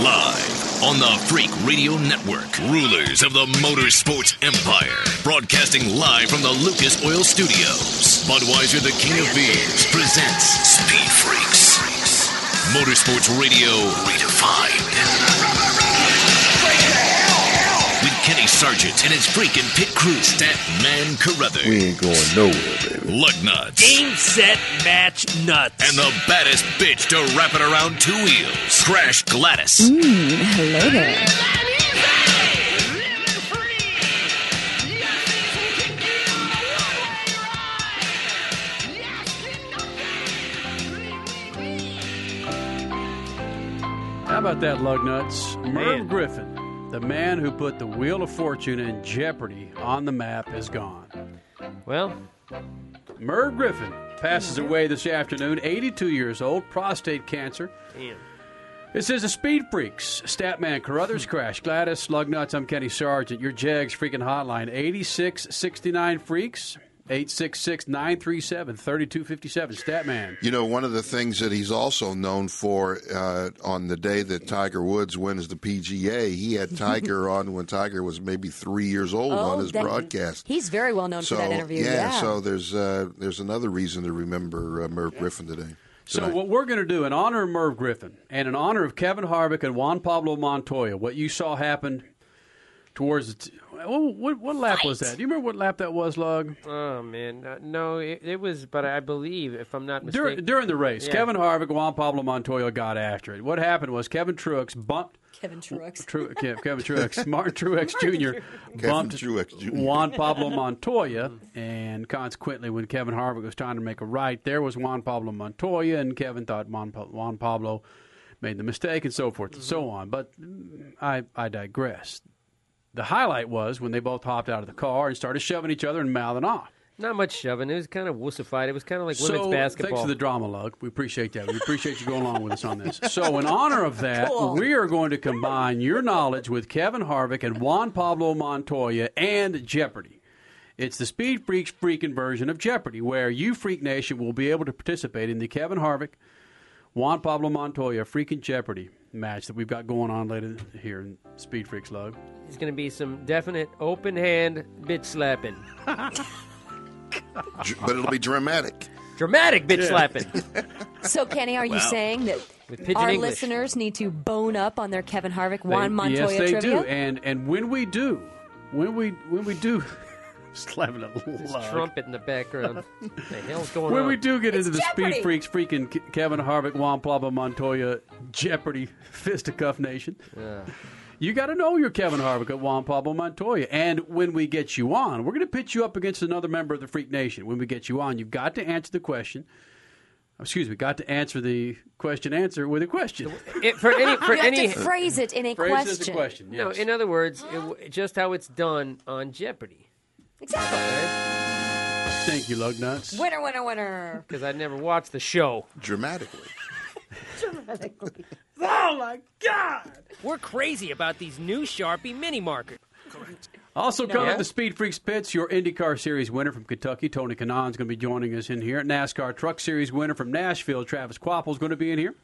Live on the Freak Radio Network, rulers of the motorsports empire, broadcasting live from the Lucas Oil Studios. Budweiser, the king of beers, presents Speed Freaks. Motorsports Radio redefined. Kenny Sargent and his freaking pit crew, Statman Carruthers. We ain't going nowhere, baby. Lug nuts. Game, set, match, nuts. And the baddest bitch to wrap it around two wheels, Crash Gladys. Hmm, hello there. How about that, lug nuts? Merv Man. Griffin, the man who put the Wheel of Fortune and Jeopardy on the map, is gone. Well, Merv Griffin passes away this afternoon, 82 years old, prostate cancer. damn. This is the Speed Freaks. Statman Carruthers Crash. Gladys, Lug Nuts, I'm Kenny Sargent. Your Jags freaking hotline, 8669 Freaks, 866 937 3257. Statman. You know, one of the things that he's also known for uh, on the day that Tiger Woods wins the PGA, he had Tiger on when Tiger was maybe three years old on his Oh, that- broadcast. He's very well known so for that interview. yeah, Yeah. so there's uh, there's another reason to remember uh, Merv Griffin today. So tonight. what we're going to do in honor of Merv Griffin and in honor of Kevin Harvick and Juan Pablo Montoya, what you saw happen towards the what, what, what lap was that? Do you remember what lap that was, Lug? Oh man, uh, no, it, it was. But I believe, if I'm not During, mistaken, during the race, Yeah. Kevin Harvick, Juan Pablo Montoya got after it. What happened was Kevin Truex bumped Kevin Truex. Tru- Kevin Truex, Martin Truex Jr. bumped Truex Jr.. Juan Pablo Montoya, and consequently, when Kevin Harvick was trying to make a right, there was Juan Pablo Montoya, and Kevin thought Juan, Pa- Juan Pablo made the mistake, and so forth and so on. But mm, I, I digress. The highlight was when they both hopped out of the car and started shoving each other and mouthing off. not much shoving. It was kind of wussified. It was kind of like women's basketball. Thanks for the drama, Lug. We appreciate that. We appreciate you going along with us on this. So, in honor of that, we are going to combine your knowledge with Kevin Harvick and Juan Pablo Montoya and Jeopardy. It's the Speed Freaks freaking version of Jeopardy, where you, Freak Nation, will be able to participate in the Kevin Harvick, Juan Pablo Montoya freaking Jeopardy match that we've got going on later here in Speed Freaks Lug. It's going to be some definite open hand bitch slapping, but it'll be dramatic. dramatic bitch slapping. So, Kenny, are you saying that With our English. listeners need to bone up on their Kevin Harvick, Juan They- Montoya yes, they trivia? do. And and when we do, when we when we do, slapping a lug. Trumpet in the background. the hell's going When on? we do get It's into the Jeopardy! Speed Freaks, freaking Ke- Kevin Harvick, Juan Pablo Montoya, Jeopardy, Fisticuff Nation, you got to know your Kevin Harvick at Juan Pablo Montoya. And when we get you on, we're going to pitch you up against another member of the Freak Nation. When we get you on, you've got to answer the question. Excuse me, got to answer the question answer with a question. It- for any for You have any to phrase it in a Phrase as question. a question. no. In other words, it, w- just how it's done on Jeopardy. Exactly. Thank you, Lug Nuts. Winner, winner, winner. Because I never watched the show. Dramatically. Dramatically. oh my God! We're crazy about these new Sharpie mini markers. Correct. Also coming Yeah. up the Speed Freaks pits, your IndyCar Series winner from Kentucky, Tony Kanaan's going to be joining us in here. NASCAR Truck Series winner from Nashville, Travis Kvapil's going to be in here.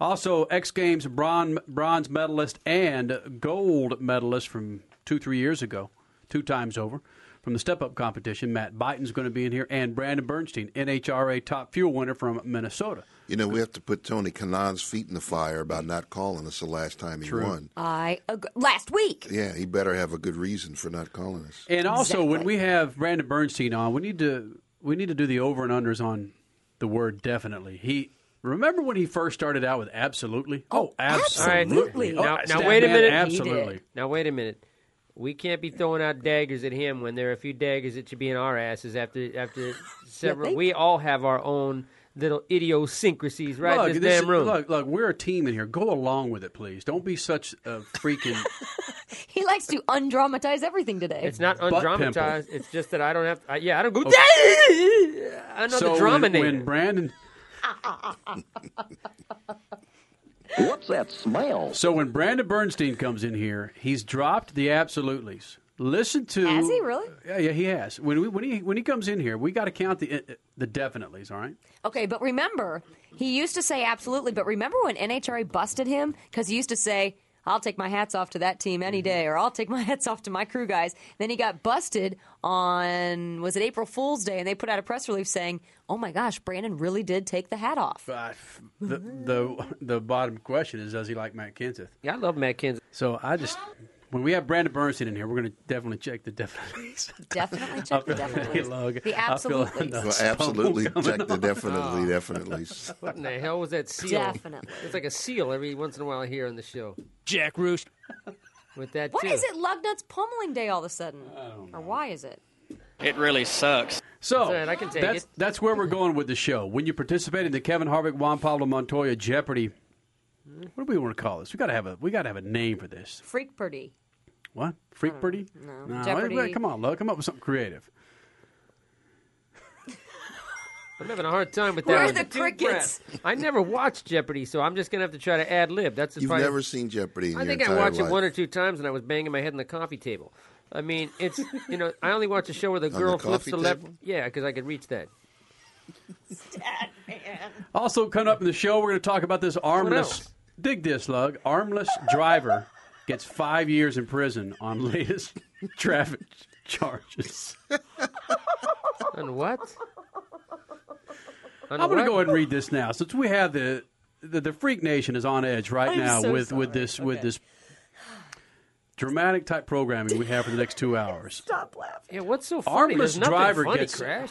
Also, X Games bronze, bronze medalist and gold medalist from two, three years ago, two times over, from the Step Up competition. Matt Buyten's going to be in here, and Brandon Bernstein, NHRA Top Fuel winner from Minnesota. You know, we have to put Tony Kanaan's feet in the fire about not calling us the last time he True. won. I ag- last week. Yeah, he better have a good reason for not calling us. And also, when we have Brandon Bernstein on, we need to we need to do the over and unders on the word definitely. He remember when he first started out with absolutely. Oh, oh absolutely. absolutely. Oh, Now- now wait a minute. Absolutely. Now wait a minute. We can't be throwing out daggers at him when there are a few daggers that should be in our asses after after several. think? we all have our own little idiosyncrasies right Look, in this, this damn room. Look, look, we're a team in here. Go along with it, please. Don't be such a freaking. He likes to undramatize everything today. It's not undramatized. It's just that I don't have. I, yeah, I don't go. Another so drama when, when Brandon. What's that smell? So when Brandon Bernstein comes in here, he's dropped the absolutely's. Listen to. Has he really? Yeah, yeah, he has. When we, when he when he comes in here, we got to count the uh, the definitelys. All right. Okay, but remember, he used to say absolutely. But remember when NHRA busted him because he used to say, "I'll take my hats off to that team any mm-hmm. day," or "I'll take my hats off to my crew guys." Then he got busted on was it April Fool's Day, and they put out a press release saying, "Oh my gosh, Brandon really did take the hat off." But the the the bottom question is, does he like Matt Kenseth? Yeah, I love Matt Kenseth. So I just when we have Brandon Bernstein in here, we're going to definitely check the definitelys. Definitely check the Hey, definitely. The absolutely. Well, absolutely. Check the on. definitely, definitely. What in the hell was that seal? Definitely. It's like a seal every once in a while here on the show. Jack Roush. With that What too. is it, Lugnuts pummeling day all of a sudden? Or why is it? It really sucks. So That's all right, I can take that's, it. that's where we're going with the show. When you participate in the Kevin Harvick, Juan Pablo Montoya Jeopardy, what do we want to call this? We got to have a we got to have a name for this. Freak Purdy. What? Freak hmm, birdie? No. wait, Jeopardy. wait, come on, Lug. Come up with something creative. I'm having a hard time with that. Where are one. the Two crickets? breaths. I never watched Jeopardy, so I'm just gonna have to try to ad lib. That's the fact. You've probably, never seen Jeopardy in I your think I entire watched life. it one or two times, and I was banging my head on the coffee table. I mean, it's you know, I only watch a show where the the girl flips coffee the left. table? Yeah, because I could reach that. Stat man. Also, coming up in the show, we're going to talk about this armless. else? Dig this, Lug. Armless driver gets five years in prison on latest traffic charges. On what? On I'm going to go ahead and read this now, since we have the the, the Freak Nation is on edge right I'm now so with with sorry. this with this dramatic type programming we have for the next two hours. Stop laughing. Yeah, what's so funny? Armless driver funny, gets- crash.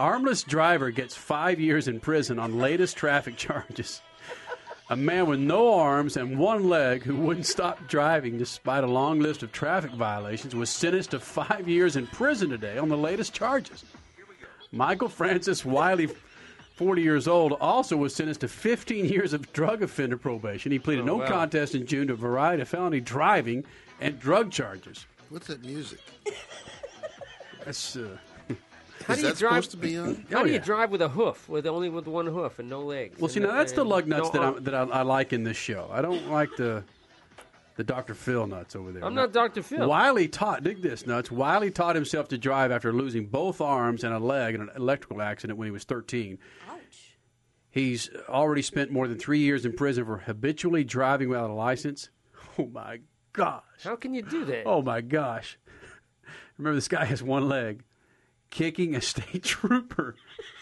Armless driver gets five years in prison on latest traffic charges. A man with no arms and one leg who wouldn't stop driving despite a long list of traffic violations was sentenced to five years in prison today on the latest charges. Michael Francis Wiley, 40 years old, also was sentenced to 15 years of drug offender probation. He pleaded no wow. contest in June to a variety of felony driving and drug charges. What's that music? That's, uh, How Is do you that drive? supposed to be on? How Oh, do you yeah. drive with a hoof, with only with one hoof and no legs? Well, see, And- now that's the and lug nuts no that, arm- I, that I, I like in this show. I don't like the the Dr. Phil nuts over there. I'm not Dr. Phil. Wiley taught, dig this nuts. Wiley taught himself to drive after losing both arms and a leg in an electrical accident when he was 13. Ouch. He's already spent more than three years in prison for habitually driving without a license. Oh my gosh! How can you do that? Oh my gosh! Remember, this guy has one leg, kicking a state trooper.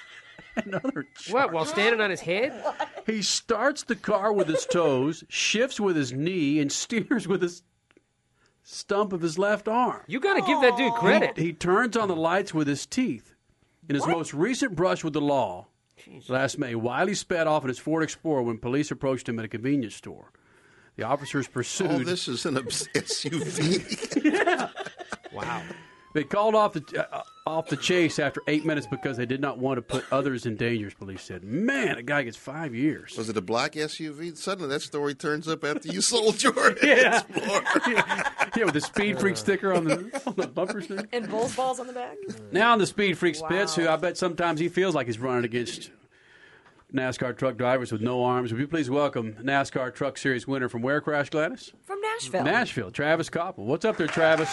Another What? While standing on his head? He starts the car with his toes, shifts with his knee, and steers with his stump of his left arm. You got to give that dude credit. He turns on the lights with his teeth. In his most recent brush with the law, last May, Wiley sped off in his Ford Explorer when police approached him at a convenience store. The officers pursued. Oh, this is an obs- SUV. Wow. They called off the uh, off the chase after eight minutes because they did not want to put others in danger. Police said, "Man, a guy gets five years." Was it a black SUV? Suddenly that story turns up after you sold your Yeah. Explorer. yeah, with the Speed Freak sticker on the on the bumper sticker. And Bulls balls on the back? Now on the Speed Freaks pits, who I bet sometimes he feels like he's running against NASCAR truck drivers with no arms. Would you please welcome NASCAR Truck Series winner from where, Crash Gladys? From Nashville. Nashville, Travis Kvapil. What's up there, Travis?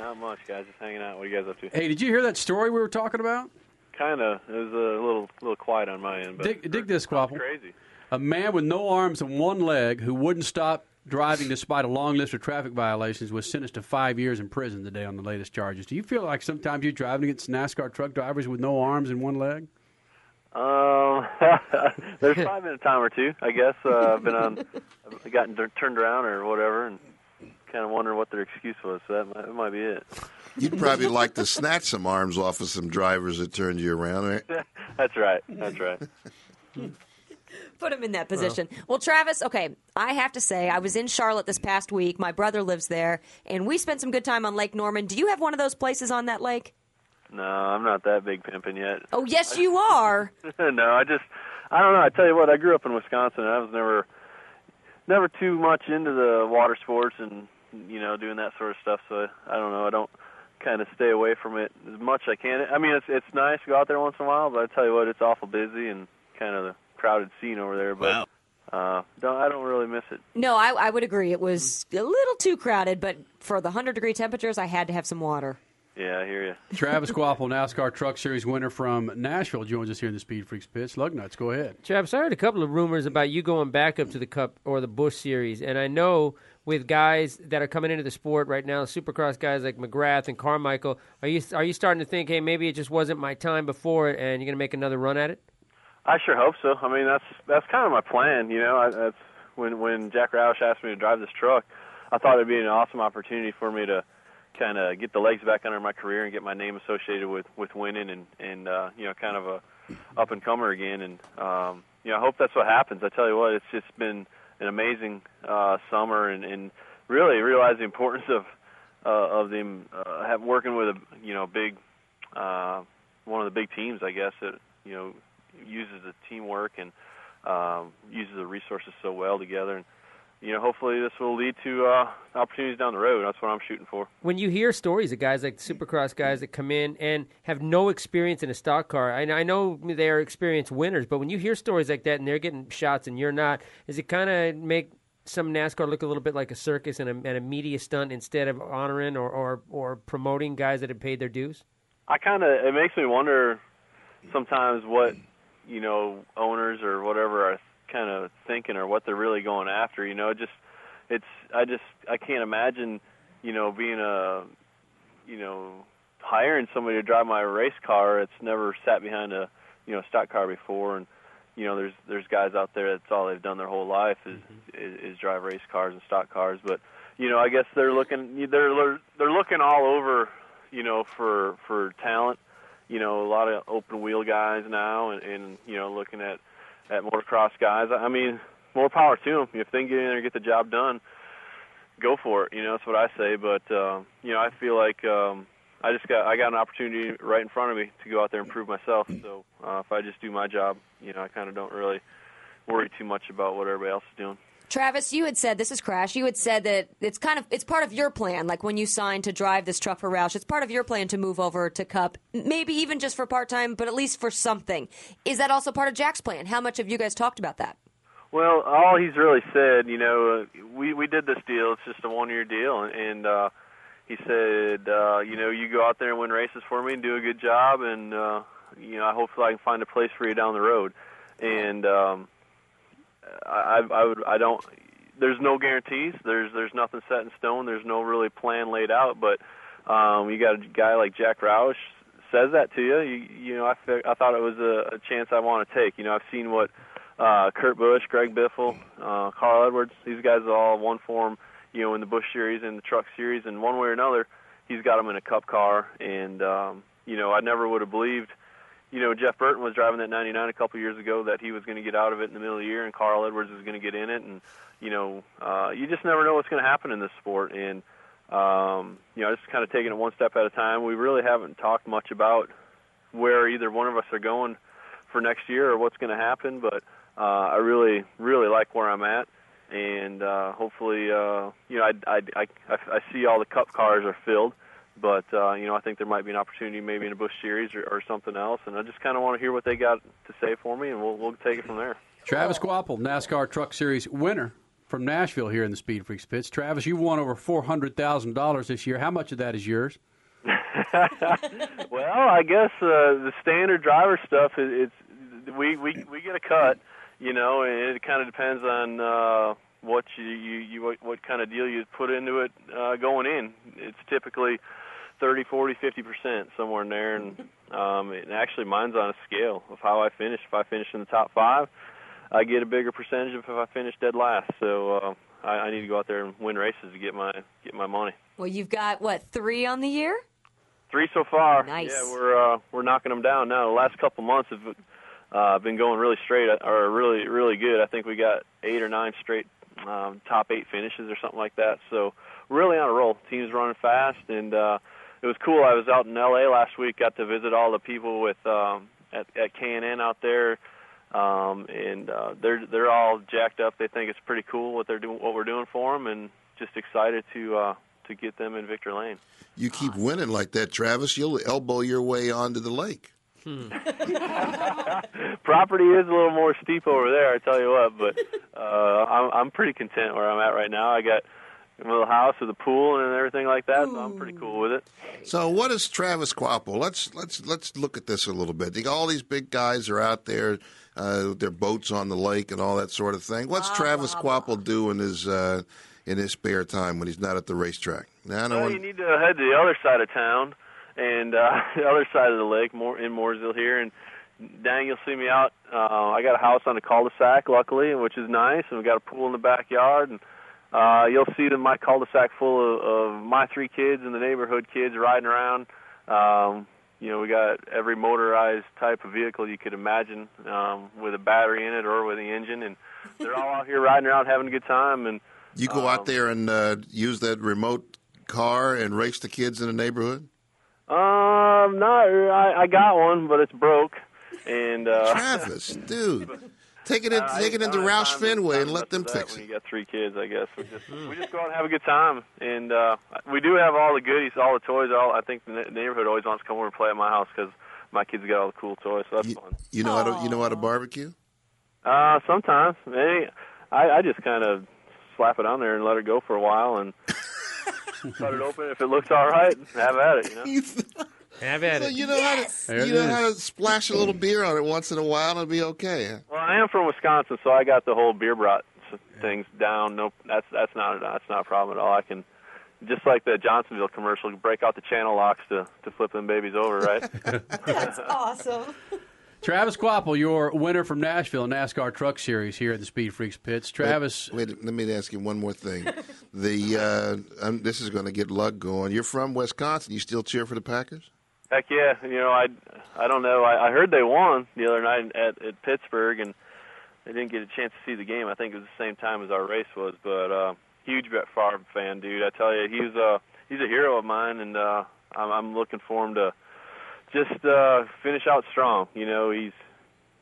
Not much, guys. Just hanging out. What are you guys up to? Hey, did you hear that story we were talking about? Kind of. It was a little, little quiet on my end, but Dig, dig this, Kvapil. crazy. A man with no arms and one leg who wouldn't stop driving despite a long list of traffic violations was sentenced to five years in prison today on the latest charges. Do you feel like sometimes you're driving against NASCAR truck drivers with no arms and one leg? Um, there's probably been a time or two, I guess. Uh, I've been on, I've gotten tur- turned around or whatever, and kind of wondering what their excuse was. So that might, that might be it. You'd probably like to snatch some arms off of some drivers that turned you around, right? That's right. That's right. Put him in that position. Well, Travis, okay, I have to say, I was in Charlotte this past week. My brother lives there, and we spent some good time on Lake Norman. Do you have one of those places on that lake? No, I'm not that big pimping yet. Oh, yes, you are. no, I just, I don't know. I tell you what, I grew up in Wisconsin, and I was never, never too much into the water sports and you know doing that sort of stuff. So I don't know. I don't kind of stay away from it as much as I can. I mean, it's it's nice to go out there once in a while, but I tell you what, it's awful busy and kind of the crowded scene over there. But Wow. uh, don't, I don't really miss it. No, I, I would agree. It was a little too crowded, but for the 100 degree temperatures, I had to have some water. Yeah, I hear you. Travis Kvapil, NASCAR Truck Series winner from Nashville, joins us here in the Speed Freaks pitch. Lugnuts, go ahead. Travis, I heard a couple of rumors about you going back up to the Cup or the Busch Series, and I know with guys that are coming into the sport right now, Supercross guys like McGrath and Carmichael, are you are you starting to think, hey, maybe it just wasn't my time before, and you're going to make another run at it? I sure hope so. I mean, that's that's kind of my plan. You know, I, that's when when Jack Roush asked me to drive this truck, I thought it'd be an awesome opportunity for me to kind of get the legs back under my career and get my name associated with with winning and and uh, you know kind of a up and comer again. And um, you know, I hope that's what happens. I tell you what, it's just been an amazing uh, summer and, and really realize the importance of uh, of them uh, have working with a you know big uh, one of the big teams. I guess that you know uses the teamwork and um, uses the resources so well together. And you know, hopefully this will lead to uh, opportunities down the road. That's what I'm shooting for. When you hear stories of guys like Supercross guys that come in and have no experience in a stock car, I, I know they are experienced winners, but when you hear stories like that and they're getting shots and you're not, does it kind of make some NASCAR look a little bit like a circus and a, and a media stunt instead of honoring or, or, or promoting guys that have paid their dues? I kind of it makes me wonder sometimes what you know owners or whatever are kind of thinking or what they're really going after. You know, just it's I just I can't imagine, you know, being a you know hiring somebody to drive my race car. That's never sat behind a you know stock car before. And you know there's there's guys out there that's all they've done their whole life is mm-hmm. is, is drive race cars and stock cars. But you know I guess they're looking they're they're looking all over you know for for talent. You know a lot of open wheel guys now and, and you know looking at at motocross guys. I mean, more power to them. If they can get in there and get the job done, go for it. You know, that's what I say. But uh, you know, I feel like um, I just got I got an opportunity right in front of me to go out there and prove myself. So uh, if I just do my job, you know, I kind of don't really worry too much about what everybody else is doing. Travis, you had said this is Crash. You had said that it's kind of it's part of your plan. Like when you signed to drive this truck for Roush, it's part of your plan to move over to Cup, maybe even just for part time, but at least for something. Is that also part of Jack's plan? How much have you guys talked about that? Well, all he's really said, you know, uh, we we did this deal. It's just a one year deal, and, uh, he said, uh, you know, you go out there and win races for me and do a good job, and uh, you know, I hopefully I can find a place for you down the road. And um, I, I would I don't. There's no guarantees. There's there's nothing set in stone. There's no really plan laid out. But um, you got a guy like Jack Roush says that to you. You, you know, I I thought it was a, a chance I want to take. You know, I've seen what uh, Kurt Busch, Greg Biffle, uh, Carl Edwards. These guys all one form. You know, in the Busch series and the Truck series, and one way or another, he's got them in a Cup car. And um, you know, I never would have believed you know, Jeff Burton was driving that 99 a couple years ago that he was going to get out of it in the middle of the year, and Carl Edwards was going to get in it, and you know, uh, you just never know what's going to happen in this sport, and um, you know, just kind of taking it one step at a time. We really haven't talked much about where either one of us are going for next year or what's going to happen, but uh, I really, really like where I'm at, and uh, hopefully, uh, you know, I, I, I, I see all the Cup cars are filled but uh, you know, I think there might be an opportunity, maybe in a Busch Series or, or something else. And I just kind of want to hear what they got to say for me, and we'll we'll take it from there. Travis Kvapil, NASCAR Truck Series winner from Nashville here in the Speed Freaks pits. Travis, you won over four hundred thousand dollars this year. How much of that is yours? well, I guess uh, the standard driver stuff is it's we we we get a cut, you know, and it kind of depends on. Uh, what you, you, you what, what kind of deal you put into it uh, going in. It's typically thirty, forty, fifty percent somewhere in there, and um, and actually mine's on a scale of how I finish. If I finish in the top five, I get a bigger percentage of if I finish dead last. So uh, I, I need to go out there and win races to get my get my money. Well, you've got what three on the year? Three so far. Nice. Yeah, we're uh, we're knocking them down now. The last couple months have uh, been going really straight, or really really good. I think we got eight or nine straight um, top eight finishes or something like that. So really on a roll. Team's running fast, and uh, it was cool. I was out in L.A. last week, got to visit all the people with um, at, at K&N out there, um, and uh, they're they're all jacked up. They think it's pretty cool what they're doing, what we're doing for them, and just excited to uh, to get them in Victory Lane. You keep winning like that, Travis. You'll elbow your way onto the lake. Property is a little more steep over there, I tell you what. But uh, I'm I'm pretty content where I'm at right now. I got a little house with a pool and everything like that, so I'm pretty cool with it. So what is Travis Kvapil? Let's let's let's look at this a little bit. You- All these big guys are out there, uh, with their boats on the lake and all that sort of thing. What's Travis Kvapil do in his uh, in his spare time when he's not at the racetrack? Now, I Well, when- you need to head to the other side of town and uh, the other side of the lake, more in Mooresville here, and dang, you'll see me out. Uh, I got a house on a cul-de-sac, luckily, which is nice, and we got a pool in the backyard, and uh, you'll see the, my cul-de-sac full of, of my three kids and the neighborhood kids riding around. Um, you know, we got every motorized type of vehicle you could imagine um, with a battery in it or with the engine, and they're all out here riding around having a good time. And you go out there and uh, use that remote car and race the kids in the neighborhood. Um, no, I, I got one, but it's broke. And uh, Travis, dude, take it in, I- take it into don't Roush Fenway and let them for that fix When you got three kids, I guess we just we just go out and have a good time, and uh, we do have all the goodies, all the toys. All I think the neighborhood always wants to come over and play at my house because my kids got all the cool toys, so that's You, fun. you know how to you know how to barbecue? Uh, sometimes, hey, I, I just kind of slap it on there and let it go for a while, and cut it open. If it looks all right, have at it. You know. Have at So it. you know how There to it you know is. how to splash a little beer on it once in a while and it'll be okay. Well, I am from Wisconsin, so I got the whole beer brat s- things down. Nope, that's that's not that's not a problem at all. I can just like the Johnsonville commercial, break out the channel locks to to flip them babies over, right? That's awesome. Travis Kvapil, your winner from Nashville NASCAR Truck Series here at the Speed Freaks pits. Travis, Wait, wait, let me ask you one more thing. The uh, um, this is going to get Lug going. You're from Wisconsin. You still cheer for the Packers? Heck yeah, you know I I don't know. I, I heard they won the other night at at Pittsburgh, and I didn't get a chance to see the game. I think it was the same time as our race was, but uh, huge Brett Favre fan, dude. I tell you, he's uh he's a hero of mine, and uh, I'm, I'm looking for him to just uh, finish out strong. You know, he's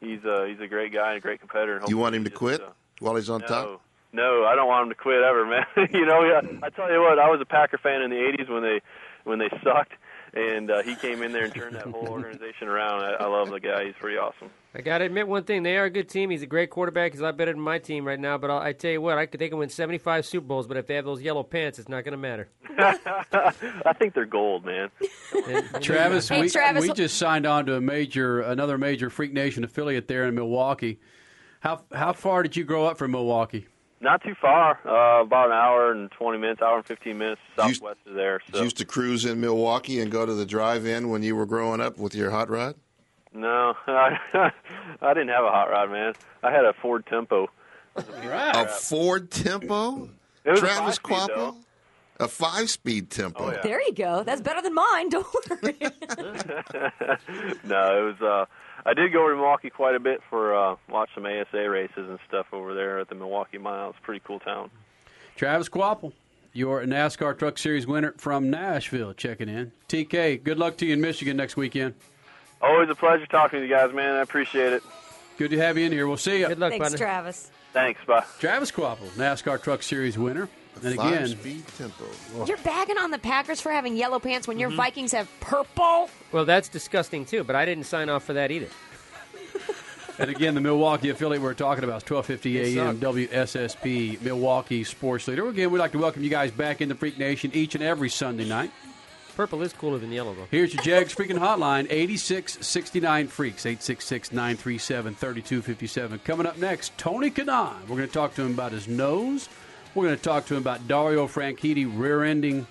he's uh, he's a great guy and a great competitor. and You want him to hopefully he quit uh, while he's on no, top? no, I don't want him to quit ever, man. you know, yeah, I tell you what, I was a Packer fan in the '80s when they when they sucked, and uh, he came in there and turned that whole organization around. I, I love the guy; he's pretty awesome. I got to admit one thing. They are a good team. He's a great quarterback. He's a lot better than my team right now. But I'll, I tell you what, I could, they can win 75 Super Bowls, but if they have those yellow pants, it's not going to matter. I think they're gold, man. Travis, Hey, we, Travis. we just signed on to a major, another major Freak Nation affiliate there in Milwaukee. How how far did you grow up from Milwaukee? Not too far, uh, about an hour and 20 minutes, hour and 15 minutes You- southwest of there. So you used to cruise in Milwaukee and go to the drive-in when you were growing up with your hot rod? no, I, I didn't have a hot rod, man. I had a Ford Tempo. A Ford Tempo? It was Travis five-speed, Kvapil? A five-speed Tempo. Oh, yeah. There you go. That's better than mine. Don't worry. no, it was. uh I did go to Milwaukee quite a bit for uh watch some ASA races and stuff over there at the Milwaukee Mile. It's a pretty cool town. Travis Kvapil, your NASCAR Truck Series winner from Nashville, checking in. TK, good luck to you in Michigan next weekend. Always a pleasure talking to you guys, man. I appreciate it. Good to have you in here. We'll see you. Good luck, Thanks, partner. Travis. Thanks. Bye. Travis Kvapil, NASCAR Truck Series winner. And again, Five-speed Tempo. You're bagging on the Packers for having yellow pants when your mm-hmm. Vikings have purple. Well, that's disgusting, too, but I didn't sign off for that either. and again, the Milwaukee affiliate we're talking about is 1250 AM. WSSP, Milwaukee Sports Leader. Again, we'd like to welcome you guys back in the Freak Nation each and every Sunday night. Purple is cooler than yellow, though. Here's your Jags Freaking Hotline, 8669 Freaks, 866 937 3257. Coming up next, Tony Kanaan. We're going to talk to him about his nose. We're going to talk to him about Dario Franchitti rear ending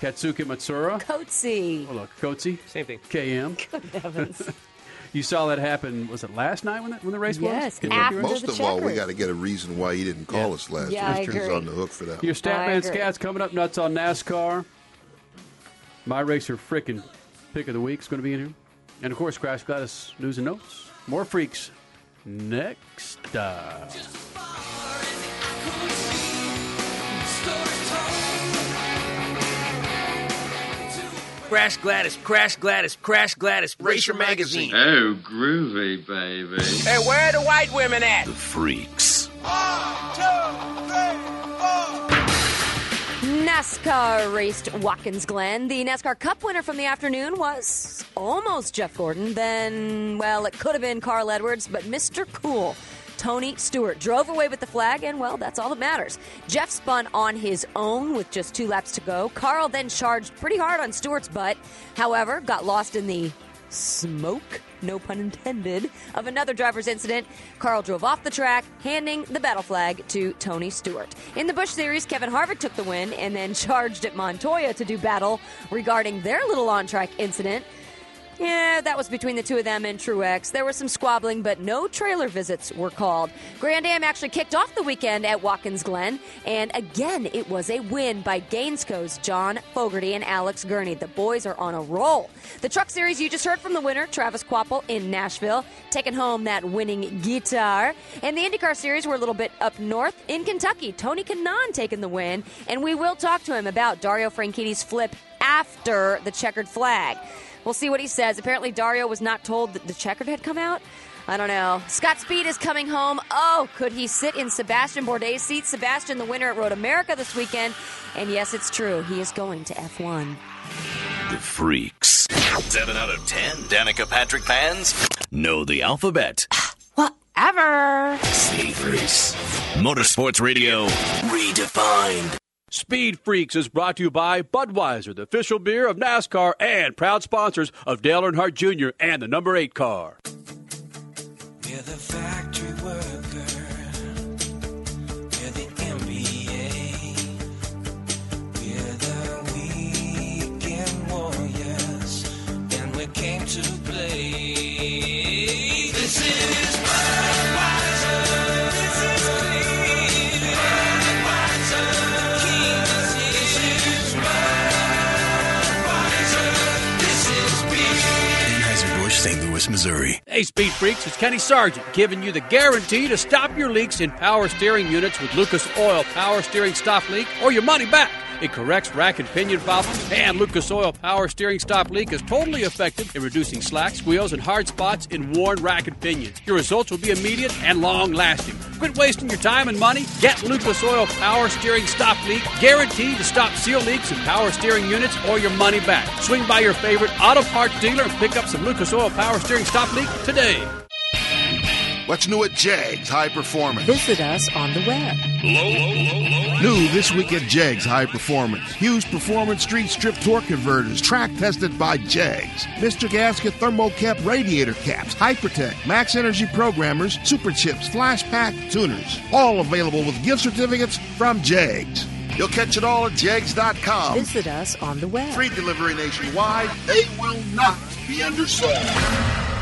Katsuki Matsuura. Coatsy. Oh, look, Kotze, Same thing. KM. Good heavens. You saw that happen, was it last night when the, when the race Yes, was? Kentucky after race? Most the of all, we got to get a reason why he didn't call Yeah. us last Yeah, I week. He's agree. on the hook for that. Your one. Statman agree. Scats coming up nuts on NASCAR. My racer frickin' pick of the week is going to be in here. And of course, Crash Gladys news and notes. More freaks next. Uh, Crash Gladys, Crash Gladys, Crash Gladys, Racer Magazine. Oh, groovy, baby. Hey, where are the white women at? The Freaks. NASCAR raced Watkins Glen. The NASCAR Cup winner from the afternoon was almost Jeff Gordon. Then, well, it could have been Carl Edwards, but Mr. Cool. Tony Stewart drove away with the flag, and well, that's all that matters. Jeff spun on his own with just two laps to go. Carl then charged pretty hard on Stewart's butt, however, got lost in the smoke, no pun intended, of another driver's incident. Carl drove off the track, handing the battle flag to Tony Stewart. In the Busch Series, Kevin Harvick took the win and then charged at Montoya to do battle regarding their little on track incident. Yeah, that was between the two of them and Truex. There was some squabbling, but no trailer visits were called. Grand Am actually kicked off the weekend at Watkins Glen, and again, it was a win by Gainsco's Jon Fogarty and Alex Gurney. The boys are on a roll. The Truck Series, you just heard from the winner, Travis Kvapil in Nashville, taking home that winning guitar. And the IndyCar Series, we're a little bit up north in Kentucky. Tony Kanaan taking the win, and we will talk to him about Dario Franchitti's flip after the checkered flag. We'll see what he says. Apparently, Dario was not told that the checkered had come out. I don't know. Scott Speed is coming home. Oh, could he sit in Sebastian Bourdais' seat? Sebastian, the winner at Road America this weekend. And yes, it's true. He is going to F1. The Freaks. 7 out of 10 Danica Patrick fans know the alphabet. Whatever. Speed Freaks. Motorsports Radio redefined. Speed Freaks is brought to you by Budweiser, the official beer of NASCAR and proud sponsors of Dale Earnhardt Jr. and the number 8 car. You're the factory worker. You're the NBA. We're the weekend warriors. And we came to play. This is Missouri. Hey, Speed Freaks, it's Kenny Sargent giving you the guarantee to stop your leaks in power steering units with Lucas Oil Power Steering Stop Leak or your money back. It corrects rack and pinion problems, and Lucas Oil Power Steering Stop Leak is totally effective in reducing slack, squeals, and hard spots in worn rack and pinions. Your results will be immediate and long lasting. Quit wasting your time and money. Get Lucas Oil Power Steering Stop Leak, guaranteed to stop seal leaks in power steering units or your money back. Swing by your favorite auto parts dealer and pick up some Lucas Oil Power Steering Stop Leak today. What's new at Jags High Performance? Visit us on the web. New this week at Jags High Performance. Hughes Performance Street Strip Torque Converters, track tested by Jags. Mr. Gasket Thermocap Radiator Caps, Hypertech, Max Energy Programmers, Super Chips, Flash Pack Tuners. All available with gift certificates from Jags. You'll catch it all at Jags.com. Visit us on the web. Free delivery nationwide. They will not be undersold.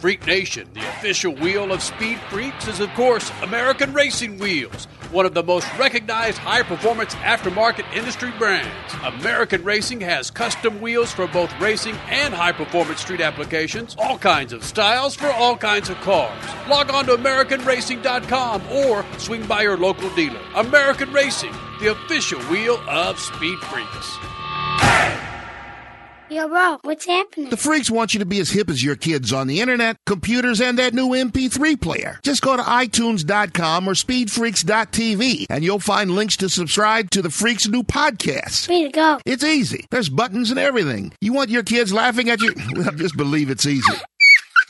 Freak Nation, the official wheel of Speed Freaks, is of course American Racing Wheels, one of the most recognized high performance aftermarket industry brands. American Racing has custom wheels for both racing and high performance street applications, all kinds of styles for all kinds of cars. Log on to AmericanRacing.com or swing by your local dealer. American Racing, the official wheel of Speed Freaks. Yo, bro, what's happening? The freaks want you to be as hip as your kids on the internet, computers, and that new MP3 player. Just go to iTunes.com or SpeedFreaks.tv and you'll find links to subscribe to the Freaks' new podcast. Way to go. It's easy. There's buttons and everything. You want your kids laughing at you? Well, just believe it's easy.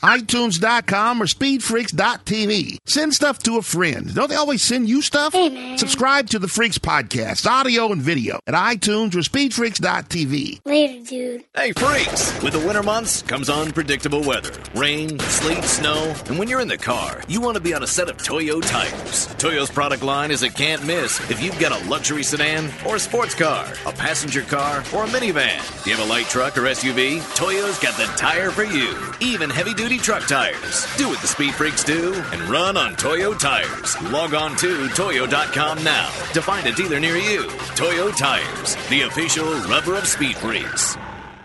iTunes.com or SpeedFreaks.tv. Send stuff to a friend. Don't they always send you stuff? Hey, man. Subscribe to the Freaks podcast, audio and video at iTunes or SpeedFreaks.tv. Later, dude. Hey, freaks! With the winter months comes unpredictable weather rain, sleet, snow, and when you're in the car, you want to be on a set of Toyo tires. Toyo's product line is a can't miss if you've got a luxury sedan or a sports car, a passenger car, or a minivan. Do you have a light truck or SUV? Toyo's got the tire for you, even heavy duty truck tires. Do what the Speed Freaks do and run on Toyo tires. Log on to Toyo.com now to find a dealer near you. Toyo Tires, the official rubber of Speed Freaks.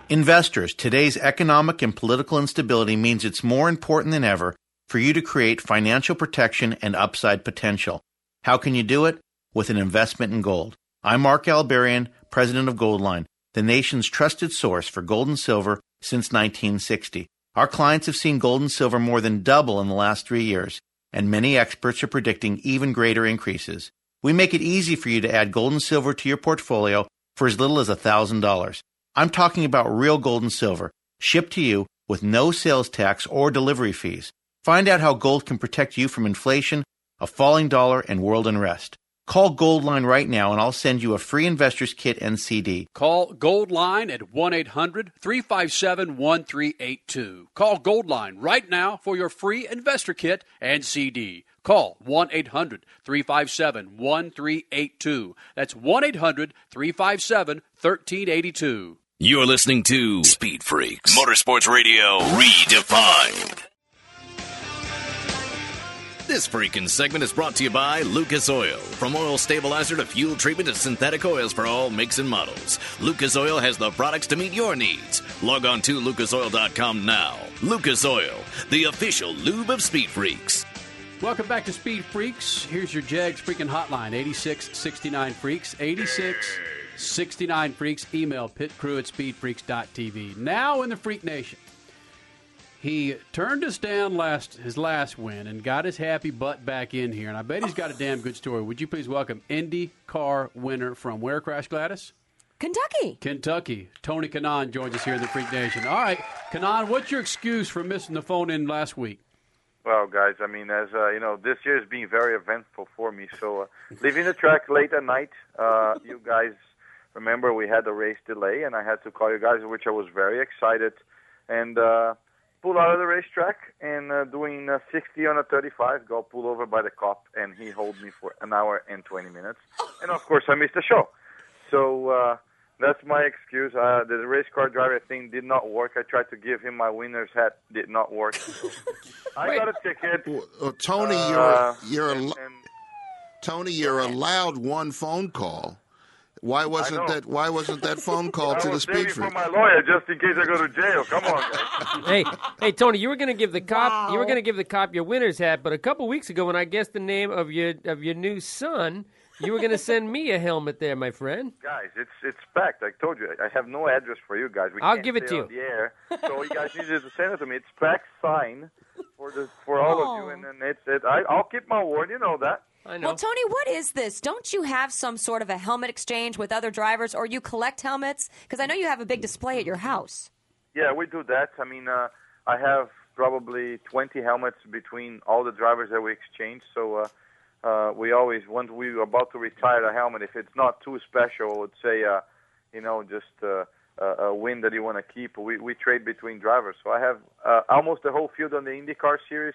Investors, today's economic and political instability means it's more important than ever for you to create financial protection and upside potential. How can you do it? With an investment in gold. I'm Mark Albarian, president of Goldline, the nation's trusted source for gold and silver since 1960. Our clients have seen gold and silver more than double in the last three years. and many experts are predicting even greater increases. We make it easy for you to add gold and silver to your portfolio for as little as $1,000. I'm talking about real gold and silver, shipped to you with no sales tax or delivery fees. Find out how gold can protect you from inflation, a falling dollar, and world unrest. Call Goldline right now and I'll send you a free investor's kit and CD. Call Goldline at 1 800 357 1382. Call Goldline right now for your free investor kit and CD. Call 1 800 357 1382. That's 1 800 357 1382. You're listening to Speed Freaks Motorsports Radio Redefined. This freaking segment is brought to you by Lucas Oil. From oil stabilizer to fuel treatment to synthetic oils for all makes and models, Lucas Oil has the products to meet your needs. Log on to lucasoil.com now. Lucas Oil, the official lube of Speed Freaks. Welcome back to Speed Freaks. Here's your Jags freaking hotline 8669 Freaks. 8669 Freaks. Email pitcrew at speedfreaks.tv. Now in the Freak Nation. He turned us down last his last win and got his happy butt back in here, and I bet he's got a damn good story. Would you please welcome Indy car winner from where, Crash Gladys? Kentucky. Kentucky. Tony Kanaan joins us here in the Freak Nation. All right, Kanaan, what's your excuse for missing the phone in last week? Well, guys, I mean, as uh, you know, this year has been very eventful for me. So, uh, leaving the track late at night, uh, you guys remember we had a race delay, and I had to call you guys, which I was very excited, and uh, pull out of the racetrack and uh, doing uh, 60 on a 35, got pulled over by the cop, and he held me for an hour and 20 minutes, and of course I missed the show. So uh, that's my excuse. Uh, the race car driver thing did not work. I tried to give him my winner's hat, did not work. I got a ticket. Well, Tony, Uh, you're you're al- Tony, you're allowed one phone call. Why wasn't that? Why wasn't that phone call to the was speed saving for my lawyer just in case I go to jail. Come on, guys. hey, hey, Tony, you were going to give the cop you were going to give the cop your winner's hat, but a couple weeks ago, when I guessed the name of your of your new son, you were going to send me a helmet there, my friend. Guys, it's it's packed. I told you. I have no address for you guys. We I'll can't give it stay to on The air. So you guys need to send it to me. It's packed sign for the for all of you, oh. and then it's it. I, I'll keep my word. You know that. I Well, Tony, what is this? Don't you have some sort of a helmet exchange with other drivers, or you collect helmets? Because I know you have a big display at your house. Yeah, we do that. I mean, uh, I have probably 20 helmets between all the drivers that we exchange. So uh, uh, we always, once we're about to retire a helmet, if it's not too special, I would say, uh, you know, just uh, a a win that you want to keep, we, we trade between drivers. So I have uh, almost the whole field on the IndyCar series.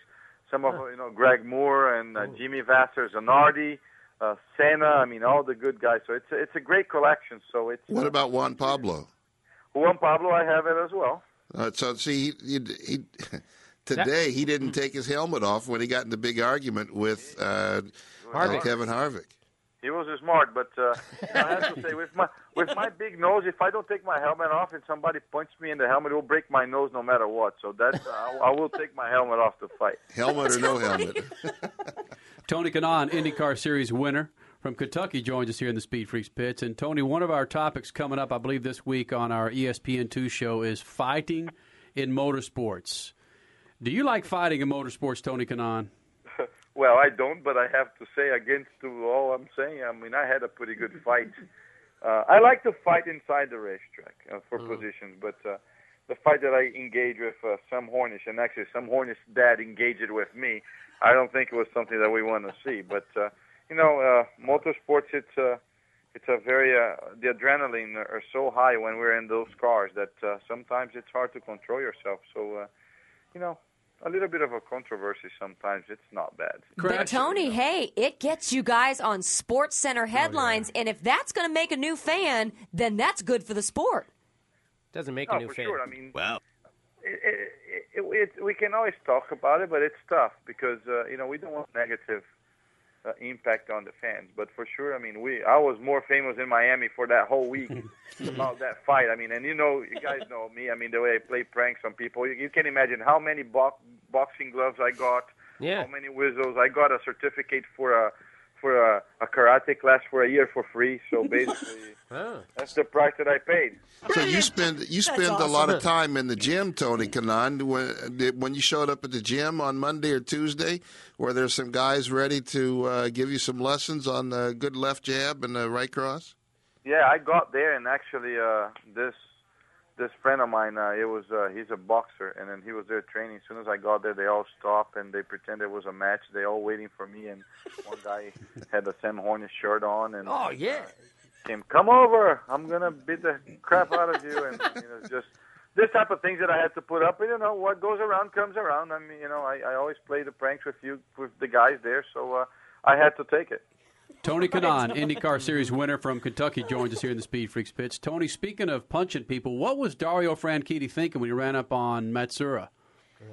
Some of, you know, Greg Moore and uh, Jimmy Vasser, Zanardi, uh, Senna. I mean, all the good guys. So it's a, it's a great collection. So it's What about Juan Pablo? Juan Pablo. I have it as well. Uh, so see, he, he, he today he didn't take his helmet off when he got in the big argument with uh, uh, Harvick. Kevin Harvick. He was smart, but uh, I have to say, with my with my big nose, if I don't take my helmet off and somebody punches me in the helmet, it will break my nose no matter what. So that's uh, I, I will take my helmet off to fight. Helmet or no helmet. Tony Kanaan, IndyCar Series winner from Kentucky, joins us here in the Speed Freaks pits. And Tony, one of our topics coming up, I believe, this week on our E ESPN2 show is fighting in motorsports. Do you like fighting in motorsports, Tony Kanaan? Well, I don't, but I have to say against to all I'm saying. I mean, I had a pretty good fight. Uh, I like to fight inside the racetrack uh, for positions, but uh, the fight that I engage with uh, Sam Hornish, and actually Sam Hornish dad engaged it with me, I don't think it was something that we want to see. But uh, you know, uh, motorsports, it's uh, it's a very uh, the adrenaline are so high when we're in those cars that uh, sometimes it's hard to control yourself. So, uh, you know, a little bit of a controversy sometimes. It's not bad. But Tony, hey, it gets you guys on Sports Center headlines, and if that's going to make a new fan, then that's good for the sport. Doesn't make No, a new for fan. sure. I mean, wow. It, it, it, it, we can always talk about it, but it's tough because uh, you know we don't want negative uh, impact on the fans. But for sure, I mean, we I was more famous in Miami for that whole week about that fight. I mean, and you know, you guys know me. I mean, the way I play pranks on people, you, you can imagine how many bo- boxing gloves I got, Yeah. how many whistles. I got a certificate for a for a, a karate class for a year for free. So basically, that's the price that I paid. So you spend you That's spend a lot of time in the gym, Tony Kanaan. When when you showed up at the gym on Monday or Tuesday, were there some guys ready to uh, give you some lessons on the good left jab and the right cross? Yeah, I got there and actually uh, this this friend of mine, uh, it was uh, he's a boxer, and then he was there training. As soon as I got there, they all stopped and they pretended it was a match. They all waiting for me, and one guy had the Sam Hornish shirt on, and Oh yeah. came, come over, I'm gonna beat the crap out of you, and you know just this type of things that I had to put up. And you know what goes around comes around. I mean, you know, I, I always play the pranks with you with the guys there, so uh, I had to take it. Tony Kanaan, IndyCar Series winner from Kentucky, joins us here in the Speed Freaks pitch. Tony, speaking of punching people, what was Dario Franchitti thinking when he ran up on Matsuura?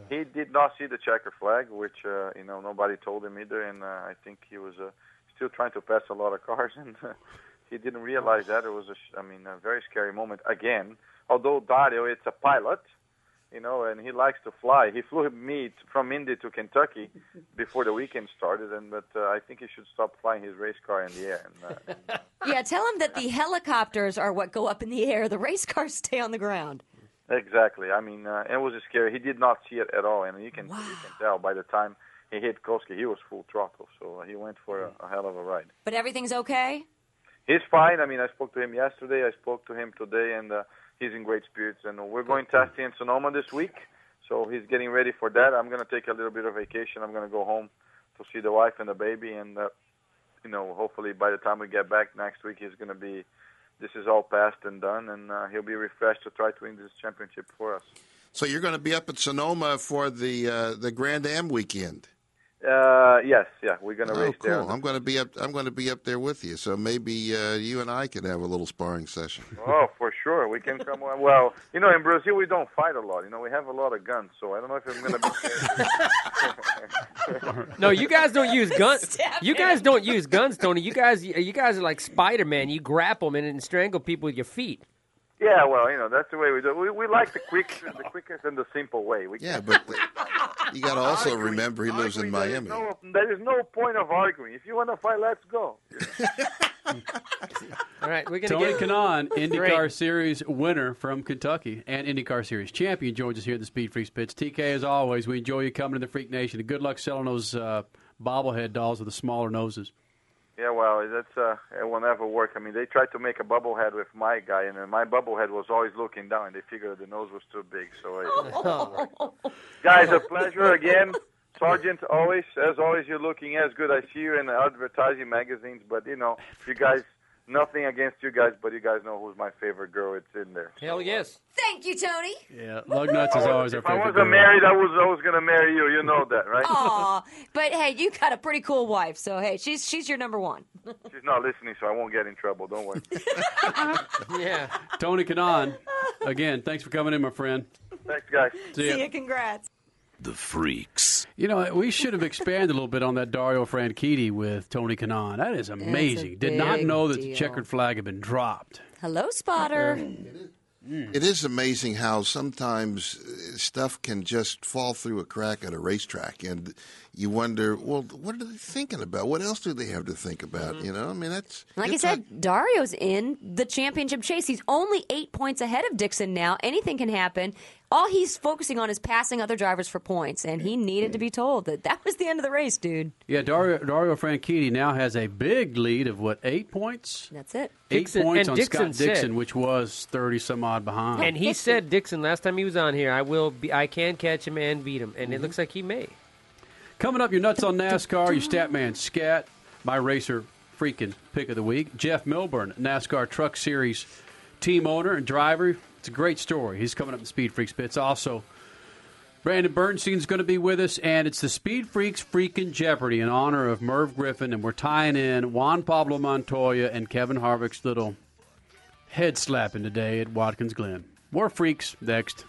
He did not see the checker flag, which uh, you know nobody told him either, and uh, I think he was uh, still trying to pass a lot of cars, and uh, he didn't realize that. It was, a, sh- I mean, a very scary moment again. Although Dario, it's a pilot, you know, and he likes to fly. He flew me from Indy to Kentucky before the weekend started, and but uh, I think he should stop flying his race car in the air. And, uh, Yeah, tell him that the helicopters are what go up in the air. The race cars stay on the ground. Exactly. I mean, uh, it was scary. He did not see it at all, and you can you can tell by the time he hit Kosuke, he was full throttle. So he went for a, a hell of a ride. But everything's okay? He's fine. I mean, I spoke to him yesterday. I spoke to him today, and uh, he's in great spirits. And we're going testing in Sonoma this week, so he's getting ready for that. I'm going to take a little bit of vacation. I'm going to go home to see the wife and the baby, and uh, you know, hopefully by the time we get back next week, he's going to be. This is all passed and done, and uh, he'll be refreshed to try to win this championship for us. So you're going to be up at Sonoma for the uh, the Grand Am weekend. Uh, yes, yeah, we're going to Oh, race there. I'm going to be up. I'm going to be up there with you. So maybe uh, you and I can have a little sparring session. Oh, for sure. We can come. Well, you know, in Brazil we don't fight a lot. You know, we have a lot of guns, so I don't know if I'm going to be. No, you guys don't use guns. You guys don't use guns, Tony. You guys, you guys are like Spider Man. You grapple them and strangle people with your feet. Yeah, well, you know, that's the way we do. it. We we like the quick, the quickest and the simple way. We Yeah, but you got to also remember he lives in Miami. no, there is no point of arguing. If you want to fight, let's go. All right, we're gonna Tony get Kanaan, IndyCar Great. Series winner from Kentucky and IndyCar Series champion, joins us here at the Speed Freaks pitch. TK, as always, we enjoy you coming to the Freak Nation. Good luck selling those uh, bobblehead dolls with the smaller noses. Yeah, well, that's uh, it will never work. I mean, they tried to make a bubblehead with my guy, and then my bubblehead was always looking down. They figured the nose was too big. So, uh, guys, a pleasure again. Sargent, always, as always, you're looking as good. I see you in the advertising magazines, but you know, you guys, nothing against you guys, but you guys know who's my favorite girl. It's in there. Hell yes. Thank you, Tony. Yeah, lug nuts is always our favorite. If I wasn't girl. married, I was always gonna marry you. You know that, right? Aw, but hey, you got a pretty cool wife, so hey, she's she's your number one. She's not listening, so I won't get in trouble. Don't worry. yeah. Tony Kanaan, again, thanks for coming in, my friend. Thanks, guys. See ya. See ya, congrats. The Freaks. You know, we should have expanded a little bit on that Dario Franchitti with Tony Kanaan. That is amazing. Did not big know that the checkered flag had been dropped. Hello, spotter. It is amazing how sometimes uh, stuff can just fall through a crack at a racetrack, and you wonder, well, what are they thinking about? What else do they have to think about? You know, I mean, that's Like I it's said, Dario's in the championship chase. He's only eight points ahead of Dixon now. Anything can happen. All he's focusing on is passing other drivers for points, and he needed to be told that that was the end of the race, dude. Yeah, Dario, Dario Franchitti now has a big lead of what, eight points? That's it. Eight Dixon- points on Dixon Scott Dixon, said- which was 30 some odd behind. And he said Dixon last time he was on here, I will be, I can catch him and beat him, and it mm-hmm. looks like he may. Coming up, your nuts on NASCAR, your stat man Scat, my racer freaking pick of the week. Jeff Milburn, NASCAR Truck Series team owner and driver. A great story. He's coming up in Speed Freaks Bits. Also, Brandon Bernstein's going to be with us, and it's the Speed Freaks Freaking Jeopardy in honor of Merv Griffin, and we're tying in Juan Pablo Montoya and Kevin Harvick's little head slapping today at Watkins Glen. More freaks next.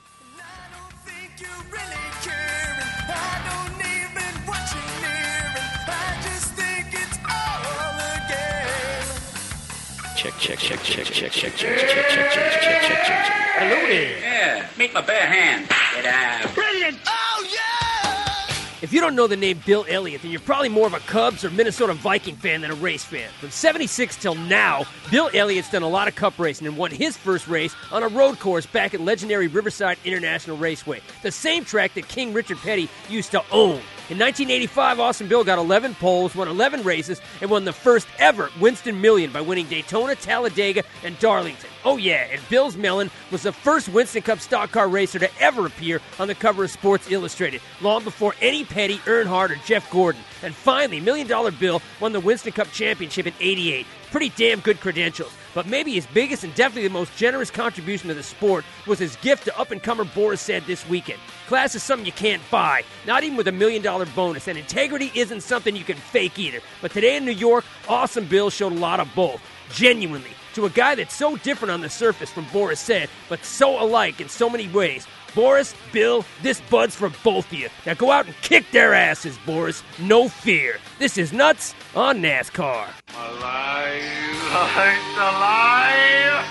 Check, check, check, check, check, check, check, check, check, check, check, check, check, check. Hello there. Yeah, meet my bare hand. Get out. Brilliant! Oh, yeah! If you don't know the name Bill Elliott, then you're probably more of a Cubs or Minnesota Viking fan than a race fan. From 76 till now, Bill Elliott's done a lot of cup racing and won his first race on a road course back at legendary Riverside International Raceway, the same track that King Richard Petty used to own. In 1985, Awesome Bill got 11 poles, won 11 races, and won the first ever Winston Million by winning Daytona, Talladega, and Darlington. Oh, yeah, and Bill's Melon was the first Winston Cup stock car racer to ever appear on the cover of Sports Illustrated, long before any Petty, Earnhardt, or Jeff Gordon. And finally, Million Dollar Bill won the Winston Cup Championship in 88. Pretty damn good credentials. But maybe his biggest and definitely the most generous contribution to the sport was his gift to up and comer Boris Said this weekend. Class is something you can't buy, not even with a million dollar bonus, and integrity isn't something you can fake either. But today in New York, Awesome Bill showed a lot of both. Genuinely. To a guy that's so different on the surface from Boris Said, but so alike in so many ways. Boris, Bill, this bud's for both of you. Now go out and kick their asses, Boris. No fear. This is Nuts on NASCAR. Alive! It's alive!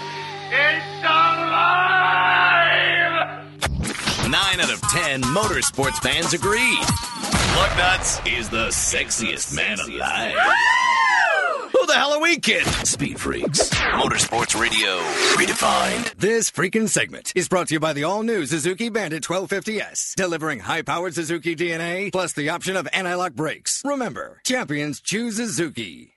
It's alive! Nine out of ten motorsports fans agree. Lugnuts is the sexiest man alive. Ah! Who the hell are we kidding? Speed Freaks. Motorsports Radio. Redefined. This freaking segment is brought to you by the all-new Suzuki Bandit 1250S, delivering high-powered Suzuki DNA plus the option of anti-lock brakes. Remember, champions choose Suzuki.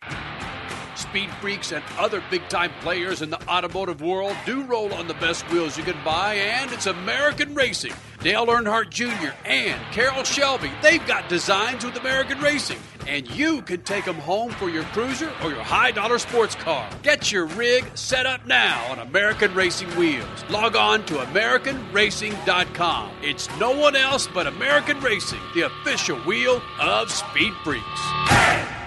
Speed freaks and other big time players in the automotive world do roll on the best wheels you can buy, and it's American Racing. Dale Earnhardt Jr. and Carroll Shelby, they've got designs with American Racing, and you can take them home for your cruiser or your high dollar sports car. Get your rig set up now on American Racing Wheels. Log on to AmericanRacing.com. It's no one else but American Racing, the official wheel of Speed Freaks.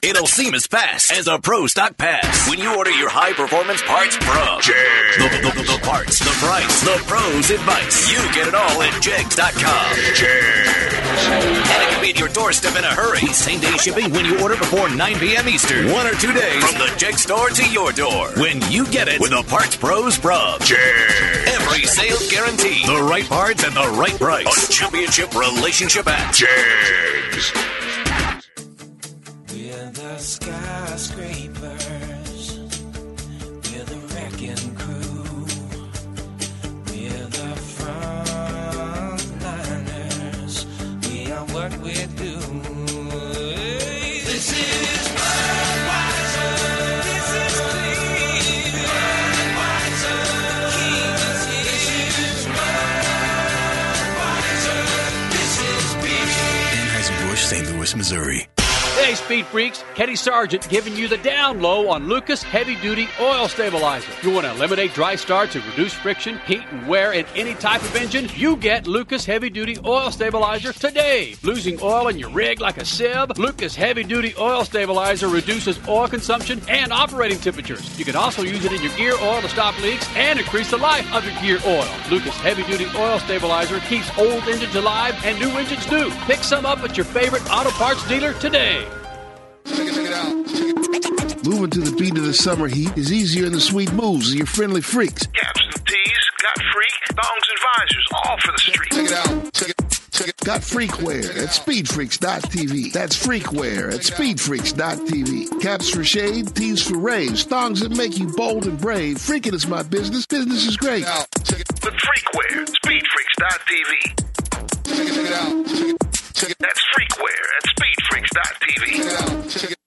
It'll seem as fast as a Pro Stock Pass when you order your high performance parts from Jegs. The, the, the, the parts, the price, the pros advice. You get it all at Jegs.com. Jegs. And it can be at your doorstep in a hurry. Same day shipping when you order before 9 p.m. Eastern. One or two days from the Jeg store to your door. When you get it with the Parts Pros from Jegs. Every sale guarantee. The right parts at the right price. A championship relationship at Jegs. We're the skyscrapers. We're the wrecking crew. We're the frontliners. We are what we do. This is Budweiser. This is clean. Budweiser. King is here. This is Budweiser. This is beer. Anheuser-Busch, St. Louis, Missouri. Speed Freaks, Kenny Sargent giving you the down low on Lucas Heavy Duty Oil Stabilizer. You want to eliminate dry starts and reduce friction, heat, and wear in any type of engine? You get Lucas Heavy Duty Oil Stabilizer today. Losing oil in your rig like a sieve? Lucas Heavy Duty Oil Stabilizer reduces oil consumption and operating temperatures. You can also use it in your gear oil to stop leaks and increase the life of your gear oil. Lucas Heavy Duty Oil Stabilizer keeps old engines alive and new engines new. Pick some up at your favorite auto parts dealer today. Moving to the beat of the summer heat is easier in the sweet moves of your friendly freaks. Caps and tees, got freak, thongs and visors, all for the street. Check it out. Check it. Got freakware at speedfreaks.tv. That's freakware at speedfreaks.tv. Caps for shade, tees for raves, thongs that make you bold and brave. Freaking is my business. Business is great. With freakware, speedfreaks.tv. Check it, check it out. Check it, That's freakware at speedfreaks.tv. Check.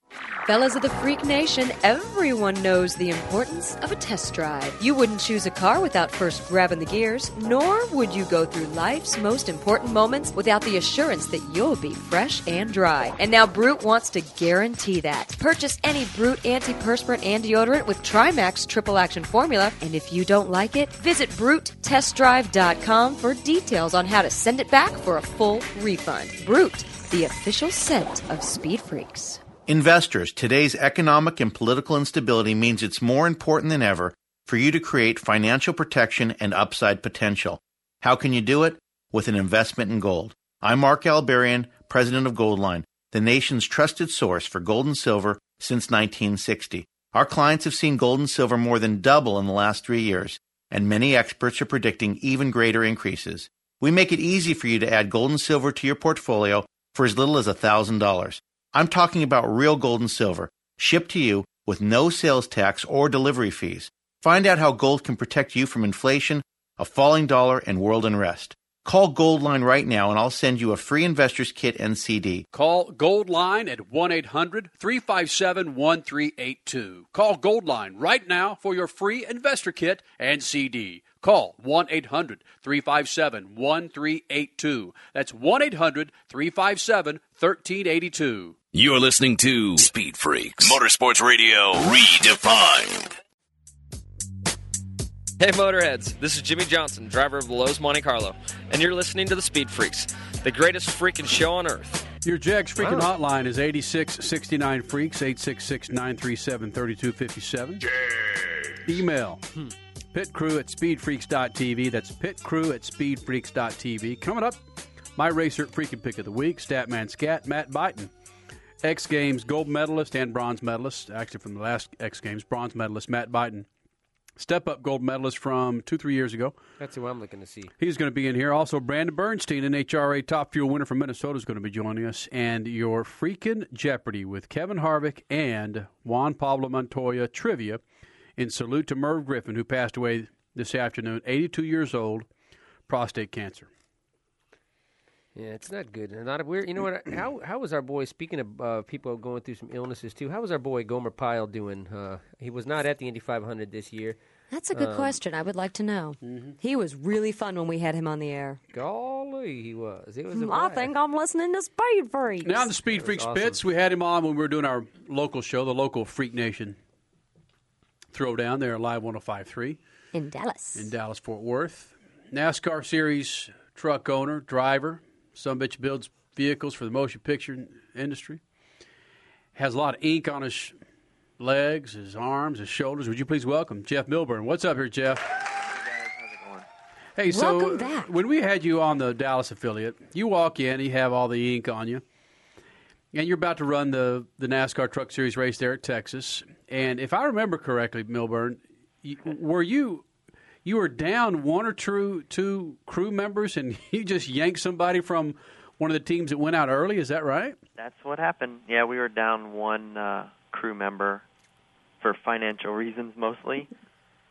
Fellas of the Freak Nation, everyone knows the importance of a test drive. You wouldn't choose a car without first grabbing the gears, nor would you go through life's most important moments without the assurance that you'll be fresh and dry. And now Brute wants to guarantee that. Purchase any Brute antiperspirant and deodorant with Trimax triple action formula, and if you don't like it, visit BruteTestDrive.com for details on how to send it back for a full refund. Brute, the official scent of Speed Freaks. Investors, today's economic and political instability means it's more important than ever for you to create financial protection and upside potential. How can you do it? With an investment in gold. I'm Mark Albarian, president of Goldline, the nation's trusted source for gold and silver since 1960. Our clients have seen gold and silver more than double in the last three years, and many experts are predicting even greater increases. We make it easy for you to add gold and silver to your portfolio for as little as $1,000. I'm talking about real gold and silver, shipped to you with no sales tax or delivery fees. Find out how gold can protect you from inflation, a falling dollar, and world unrest. Call Goldline right now and I'll send you a free investor's kit and CD. Call Goldline at 1 800 357 1382. Call Goldline right now for your free investor kit and CD. Call 1 800 357 1382. That's 1 800 357 1382. You're listening to Speed Freaks Motorsports Radio Redefined. Hey Motorheads, this is Jimmie Johnson, driver of the Lowe's Monte Carlo, and you're listening to the Speed Freaks, the greatest freaking show on earth. Your Jags freaking Wow. hotline is 8669 Freaks, 866 937 3257. Email hmm. pitcrew at speedfreaks.tv. That's pitcrew at speedfreaks.tv. Coming up, my racer freaking pick of the week, Statman Scat, Matt Buyten. X Games gold medalist and bronze medalist, actually from the last X Games, bronze medalist Matt Buyten. Step up gold medalist from two, three years ago. That's who I'm looking to see. He's going to be in here. Also, Brandon Bernstein, NHRA Top Fuel winner from Minnesota, is going to be joining us. And your freaking Jeopardy with Kevin Harvick and Juan Pablo Montoya trivia in salute to Merv Griffin, who passed away this afternoon, 82 years old, prostate cancer. Yeah, it's not good. And not a weird. You know what? How how was our boy? Speaking of uh, people going through some illnesses too, how was our boy Gomer Pyle doing? Uh, he was not at the Indy 500 this year. That's a good Um, question. I would like to know. He was really fun when we had him on the air. Golly, he was. It was. A I blast. think I'm listening to Speed Freaks. Now, the Speed Freaks awesome. Bits, we had him on when we were doing our local show, the local Freak Nation Throwdown there Live 1053. in Dallas. in Dallas Fort Worth. NASCAR Series truck owner, driver, some bitch builds vehicles for the motion picture industry. Has a lot of ink on his legs, his arms, his shoulders. Would you please welcome Jeff Milburn? What's up here, Jeff? Hey, so back. when we had you on the Dallas affiliate, you walk in, you have all the ink on you, and you're about to run the the NASCAR Truck Series race there at Texas. And if I remember correctly, Milburn, were you you were down one or two two crew members, and you just yanked somebody from one of the teams that went out early? Is that right? That's what happened. Yeah, we were down one uh, crew member for financial reasons mostly,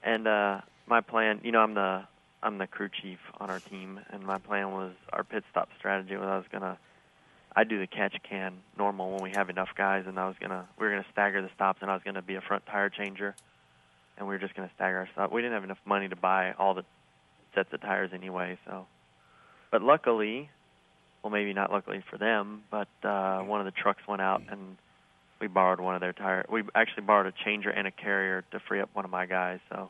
and uh, my plan. You know, I'm the I'm the crew chief on our team, and my plan was our pit stop strategy was I was gonna I do the catch can normal when we have enough guys, and I was gonna we were gonna stagger the stops, and I was gonna be a front tire changer, and we were just gonna stagger our stops. We didn't have enough money to buy all the sets of tires anyway, so. But luckily, well, maybe not luckily for them, but uh, one of the trucks went out, and we borrowed one of their tires. We actually borrowed a changer and a carrier to free up one of my guys, so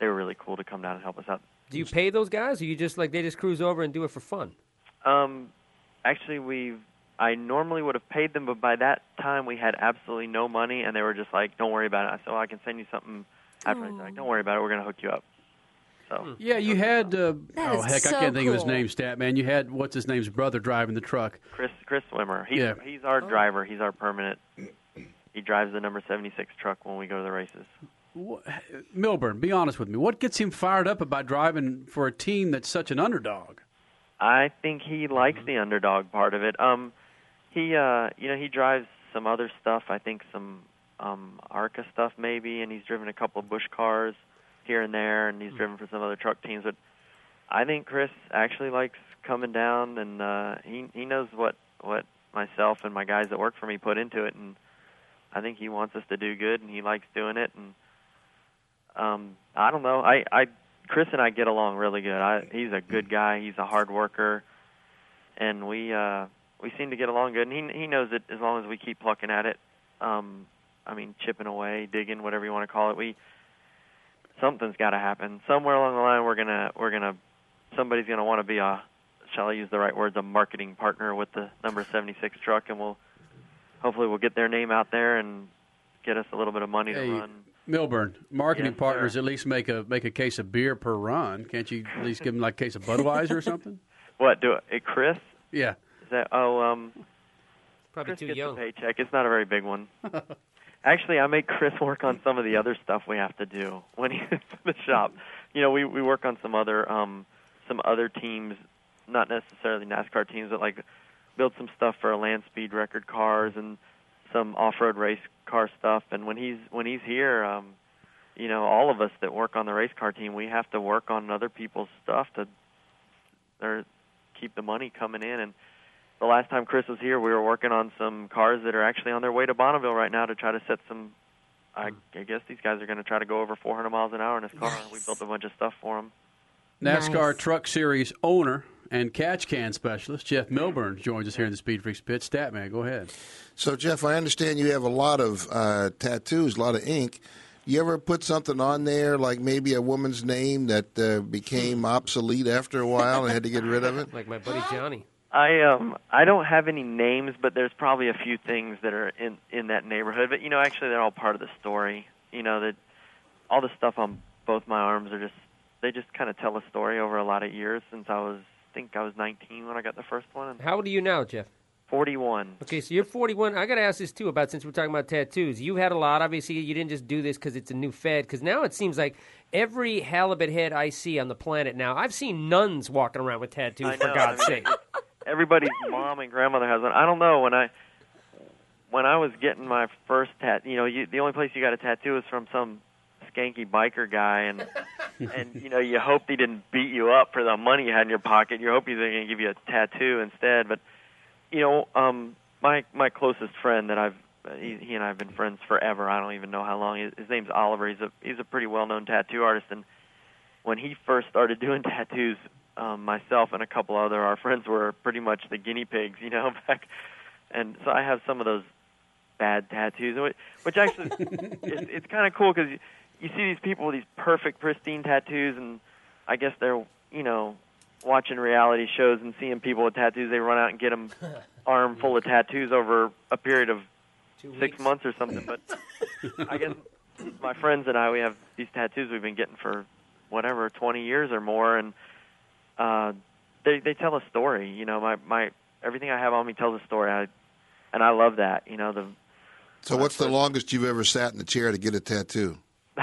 they were really cool to come down and help us out. Do you pay those guys, or you just like they just cruise over and do it for fun? Um, actually, we I normally would have paid them, but by that time we had absolutely no money, and they were just like, "Don't worry about it." I said, "Well, I can send you something." After I like, "Don't worry about it. We're gonna hook you up." So Yeah, you had. Uh, oh heck, so I can't think of his name, Stat man. You had what's his name's brother driving the truck. Chris Chris Swimmer, he's Yeah. he's our driver. He's our permanent. He drives the number seventy six truck when we go to the races. Milburn, be honest with me. What gets him fired up about driving for a team that's such an underdog? I think he likes the underdog part of it. Um, he, uh, you know, he drives some other stuff. I think some um, ARCA stuff maybe, and he's driven a couple of Busch cars here and there, and he's driven for some other truck teams. But I think Chris actually likes coming down, and uh, he he knows what what myself and my guys that work for me put into it, and I think he wants us to do good, and he likes doing it, and um, I don't know. I, I Chris and I get along really good. I, he's a good guy. He's a hard worker, and we uh, we seem to get along good. And he he knows that as long as we keep plucking at it, um, I mean chipping away, digging, whatever you want to call it, we something's got to happen somewhere along the line. We're gonna we're gonna somebody's gonna want to be a shall I use the right words a marketing partner with the number 76 truck, and we'll hopefully we'll get their name out there and get us a little bit of money Hey, to run. Milburn, marketing Yes, partners at least make a make a case of beer per run. Can't you at least give them like a case of Budweiser or something? What do it, Chris? Yeah. Is that oh um Probably Chris too gets young. a paycheck. It's not a very big one. Actually, I make Chris work on some of the other stuff we have to do when he's in the shop. You know, we we work on some other um some other teams, not necessarily NASCAR teams, but like build some stuff for land speed record cars and some off-road race car stuff. And when he's when he's here, um, you know, all of us that work on the race car team, we have to work on other people's stuff to or keep the money coming in. And the last time Chris was here, we were working on some cars that are actually on their way to Bonneville right now to try to set some. I, I guess these guys are going to try to go over 400 miles an hour in this car. We built a bunch of stuff for them. NASCAR Truck Series owner and catch can specialist Jeff Milburn joins us here in the Speed Freaks pit. Statman, go ahead. So, Jeff, I understand you have a lot of uh, tattoos, a lot of ink. You ever put something on there, like maybe a woman's name that uh, became obsolete after a while and had to get rid of it? Like my buddy Johnny. I um I don't have any names, but there's probably a few things that are in in that neighborhood. But you know, actually, they're all part of the story. You know that all the stuff on both my arms are just they just kind of tell a story over a lot of years since I was I think I was 19 when I got the first one. How old are you now, Jeff? 41. Okay, so you're 41. I got to ask this too about since we're talking about tattoos. You've had a lot. Obviously, you didn't just do this because it's a new fad. Because now it seems like every halibut head I see on the planet now, I've seen nuns walking around with tattoos. For God's sake. Everybody's mom and grandmother has one. I don't know when I when I was getting my first tat. You know, you, the only place you got a tattoo is from some skanky biker guy, and and you know you hope he didn't beat you up for the money you had in your pocket. You hope he's going to give you a tattoo instead. But you know, um, my my closest friend that I've he, he and I have been friends forever. I don't even know how long. His, his name's Oliver. He's a he's a pretty well known tattoo artist, and when he first started doing tattoos, um, myself and a couple other our friends were pretty much the guinea pigs, you know, back. And so I have some of those bad tattoos, which, actually it's, it's kind of cool because you, you see these people with these perfect, pristine tattoos, and I guess they're you know watching reality shows and seeing people with tattoos. They run out and get them arm full of tattoos over a period of six months or something. But I guess my friends and I we have these tattoos we've been getting for whatever 20 years or more, and uh, they they tell a story. You know, my my everything I have on me tells a story. I and I love that. You know, the So, what's the longest you've ever sat in a chair to get a tattoo?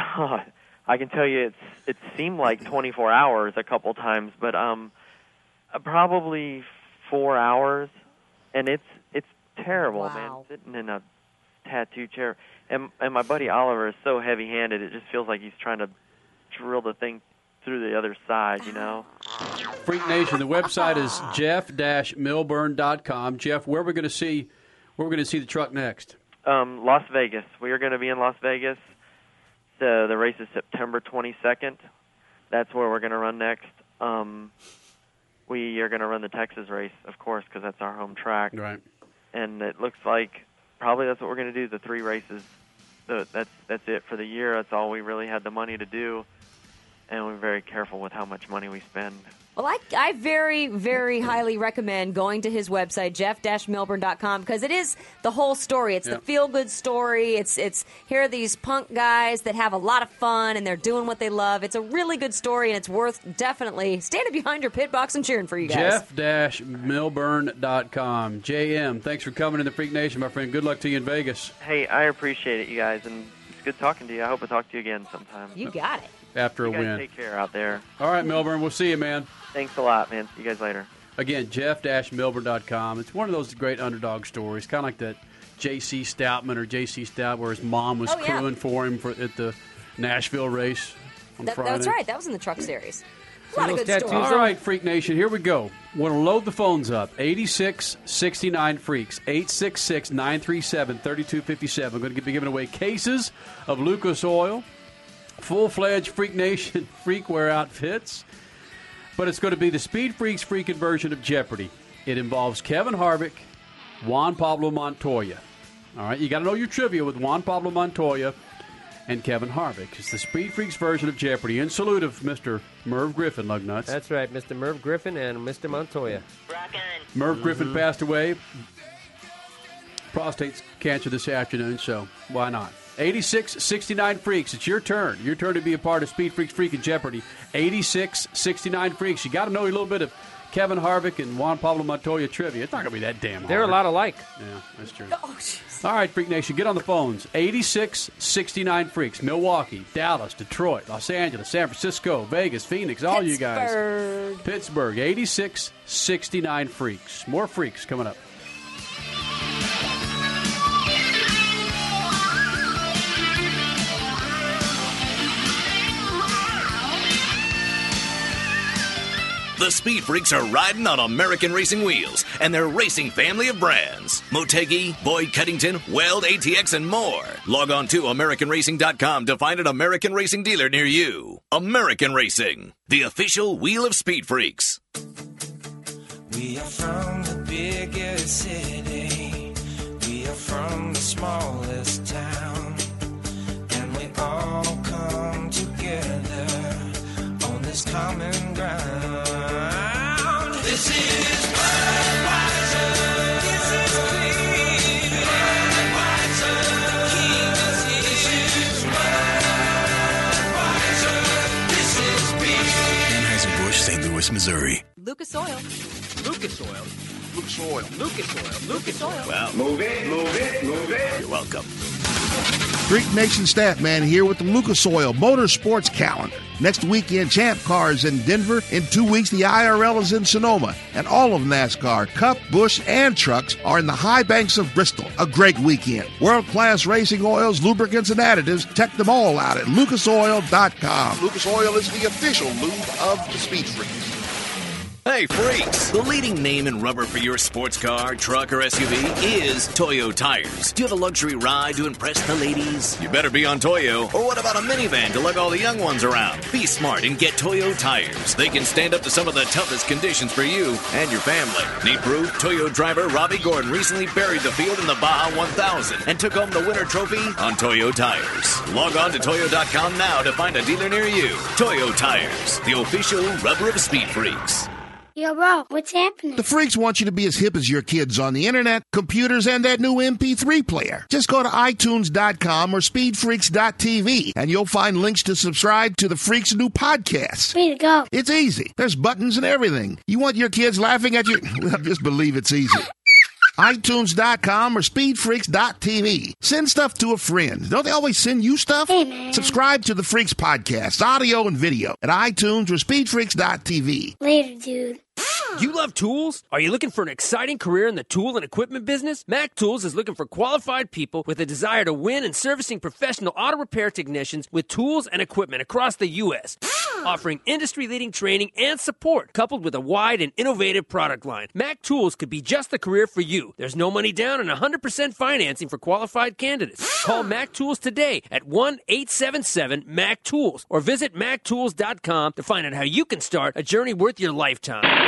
I can tell you it's it seemed like 24 hours a couple times, but um, uh, probably four hours, and it's it's terrible, man. Sitting in a tattoo chair, and and my buddy Oliver is so heavy-handed, it just feels like he's trying to drill the thing through the other side, you know. Freak Nation, the website is jeff-milburn.com. Jeff, where are we going to see where we're going to see the truck next? Um, Las Vegas. We are going to be in Las Vegas. The the race is September 22nd. That's where we're going to run next. Um, we are going to run the Texas race, of course, because that's our home track. Right. And it looks like probably that's what we're going to do. The three races. The, that's that's it for the year. That's all we really had the money to do, and we're very careful with how much money we spend. Well, I, I very, very highly recommend going to his website, jeff-milburn.com, because it is the whole story. It's Yeah. the feel-good story. It's, it's here are these punk guys that have a lot of fun, and they're doing what they love. It's a really good story, and it's worth definitely standing behind your pit box and cheering for you guys. Jeff-milburn.com. JM, thanks for coming in the Freak Nation, my friend. Good luck to you in Vegas. Hey, I appreciate it, you guys, and it's good talking to you. I hope I talk to you again sometime. You got it. After You a guys win. take care out there. All right, Milburn. we'll see you, man. Thanks a lot, man. See you guys later. Again, jeff-milburn.com. It's one of those great underdog stories, kind of like that J.C. Stoutman or J.C. Stout, where his mom was Oh, yeah. crewing for him for, at the Nashville race on That, Friday. that's right. That was in the truck series. A lot of good stories. All right, Freak Nation, here we go. Want to load the phones up. 8669 Freaks, 866 937 3257. I'm going to be giving away cases of Lucas Oil, full fledged Freak Nation freakware outfits. But it's going to be the Speed Freaks freaking version of Jeopardy. It involves Kevin Harvick, Juan Pablo Montoya. All right, you got to know your trivia with Juan Pablo Montoya and Kevin Harvick. It's the Speed Freaks version of Jeopardy. In salute of Mr. Merv Griffin, Lugnuts. That's right, Mr. Merv Griffin and Mr. Montoya. Merv Griffin Mm-hmm. passed away. Prostate cancer this afternoon, so why not? 8669 Freaks, it's your turn. Your turn to be a part of Speed Freaks Freaking Jeopardy. 8669 Freaks. You got to know a little bit of Kevin Harvick and Juan Pablo Montoya trivia. It's not going to be that damn hard. They're a lot alike. Yeah, that's true. Oh, All right, Freak Nation, get on the phones. 86 69 Freaks. Milwaukee, Dallas, Detroit, Los Angeles, San Francisco, Vegas, Phoenix, all you guys. Pittsburgh. Pittsburgh, 86 69 Freaks. More Freaks coming up. The Speed Freaks are riding on American racing wheels and their racing family of brands. Motegi, Boyd Coddington, Weld, ATX, and more. Log on to AmericanRacing.com to find an American racing dealer near you. American Racing, the official wheel of Speed Freaks. We are from the biggest city. We are from the smallest town. And we all come together on this common ground. St. Louis, Missouri. Lucas Oil. Lucas Oil. Lucas Oil. Lucas Oil. Lucas Oil. Well, Move it, move it, move it. you're welcome. Freak Nation staff man here with the Lucas Oil Motorsports calendar. Next weekend, Champ Cars in Denver. In two weeks, the IRL is in Sonoma. And all of NASCAR, Cup, Busch, and trucks are in the high banks of Bristol. A great weekend. World class racing oils, lubricants, and additives. Check them all out at lucasoil.com. Lucas Oil is the official lube of the Speed Freaks. Hey, freaks! The leading name in rubber for your sports car, truck, or SUV is Toyo Tires. Do you have a luxury ride to impress the ladies? You better be on Toyo. Or what about a minivan to lug all the young ones around? Be smart and get Toyo Tires. They can stand up to some of the toughest conditions for you and your family. Need proof? Toyo driver Robby Gordon recently buried the field in the Baja 1000 and took home the winner trophy on Toyo Tires. Log on to Toyo.com now to find a dealer near you. Toyo Tires, the official rubber of speed freaks. Yo, bro, what's happening? The freaks want you to be as hip as your kids on the internet, computers, and that new MP3 player. Just go to iTunes.com or SpeedFreaks.tv and you'll find links to subscribe to the Freaks' new podcast. Way to go. It's easy. There's buttons and everything. You want your kids laughing at you? Well, just believe it's easy. iTunes.com or SpeedFreaks.tv. Send stuff to a friend. Don't they always send you stuff? Hey, man. Subscribe to the Freaks podcast, audio and video, at iTunes or SpeedFreaks.tv. Later, dude. You love tools? Are you looking for an exciting career in the tool and equipment business? Mac Tools is looking for qualified people with a desire to win in servicing professional auto repair technicians with tools and equipment across the U.S., hmm. offering industry leading training and support coupled with a wide and innovative product line. Mac Tools could be just the career for you. There's no money down and 100% financing for qualified candidates. Hmm. Call Mac Tools today at 1 877 Mac Tools or visit MacTools.com to find out how you can start a journey worth your lifetime.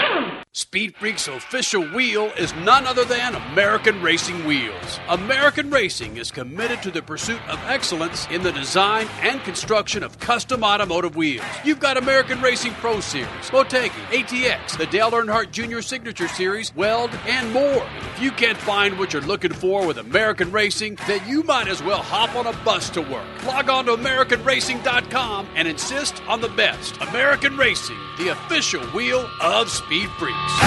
Speed Freak's official wheel is none other than American Racing Wheels. American Racing is committed to the pursuit of excellence in the design and construction of custom automotive wheels. You've got American Racing Pro Series, Motegi, ATX, the Dale Earnhardt Jr. Signature Series, Weld, and more. If you can't find what you're looking for with American Racing, then you might as well hop on a bus to work. Log on to AmericanRacing.com and insist on the best. American Racing, the official wheel of Speed Freaks.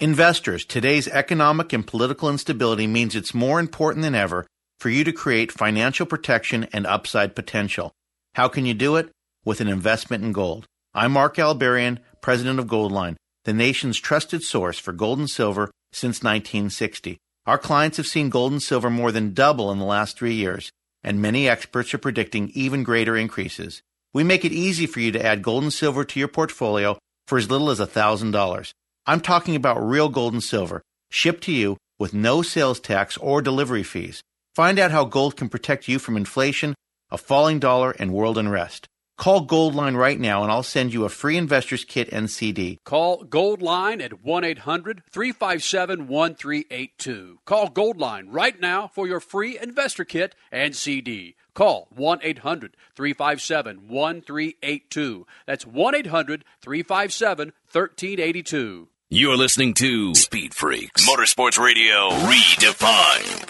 Investors, today's economic and political instability means it's more important than ever for you to create financial protection and upside potential. How can you do it? With an investment in gold. I'm Mark Albarian, president of Goldline, the nation's trusted source for gold and silver since 1960. Our clients have seen gold and silver more than double in the last three years, and many experts are predicting even greater increases. We make it easy for you to add gold and silver to your portfolio for as little as $1,000. I'm talking about real gold and silver, shipped to you with no sales tax or delivery fees. Find out how gold can protect you from inflation, a falling dollar, and world unrest. Call Goldline right now and I'll send you a free investor's kit and CD. Call Goldline at 1 800 357 1382. Call Goldline right now for your free investor kit and CD. Call 1 800 357 1382. That's 1 800 357 1382. You're listening to Speed Freaks Motorsports Radio Redefined.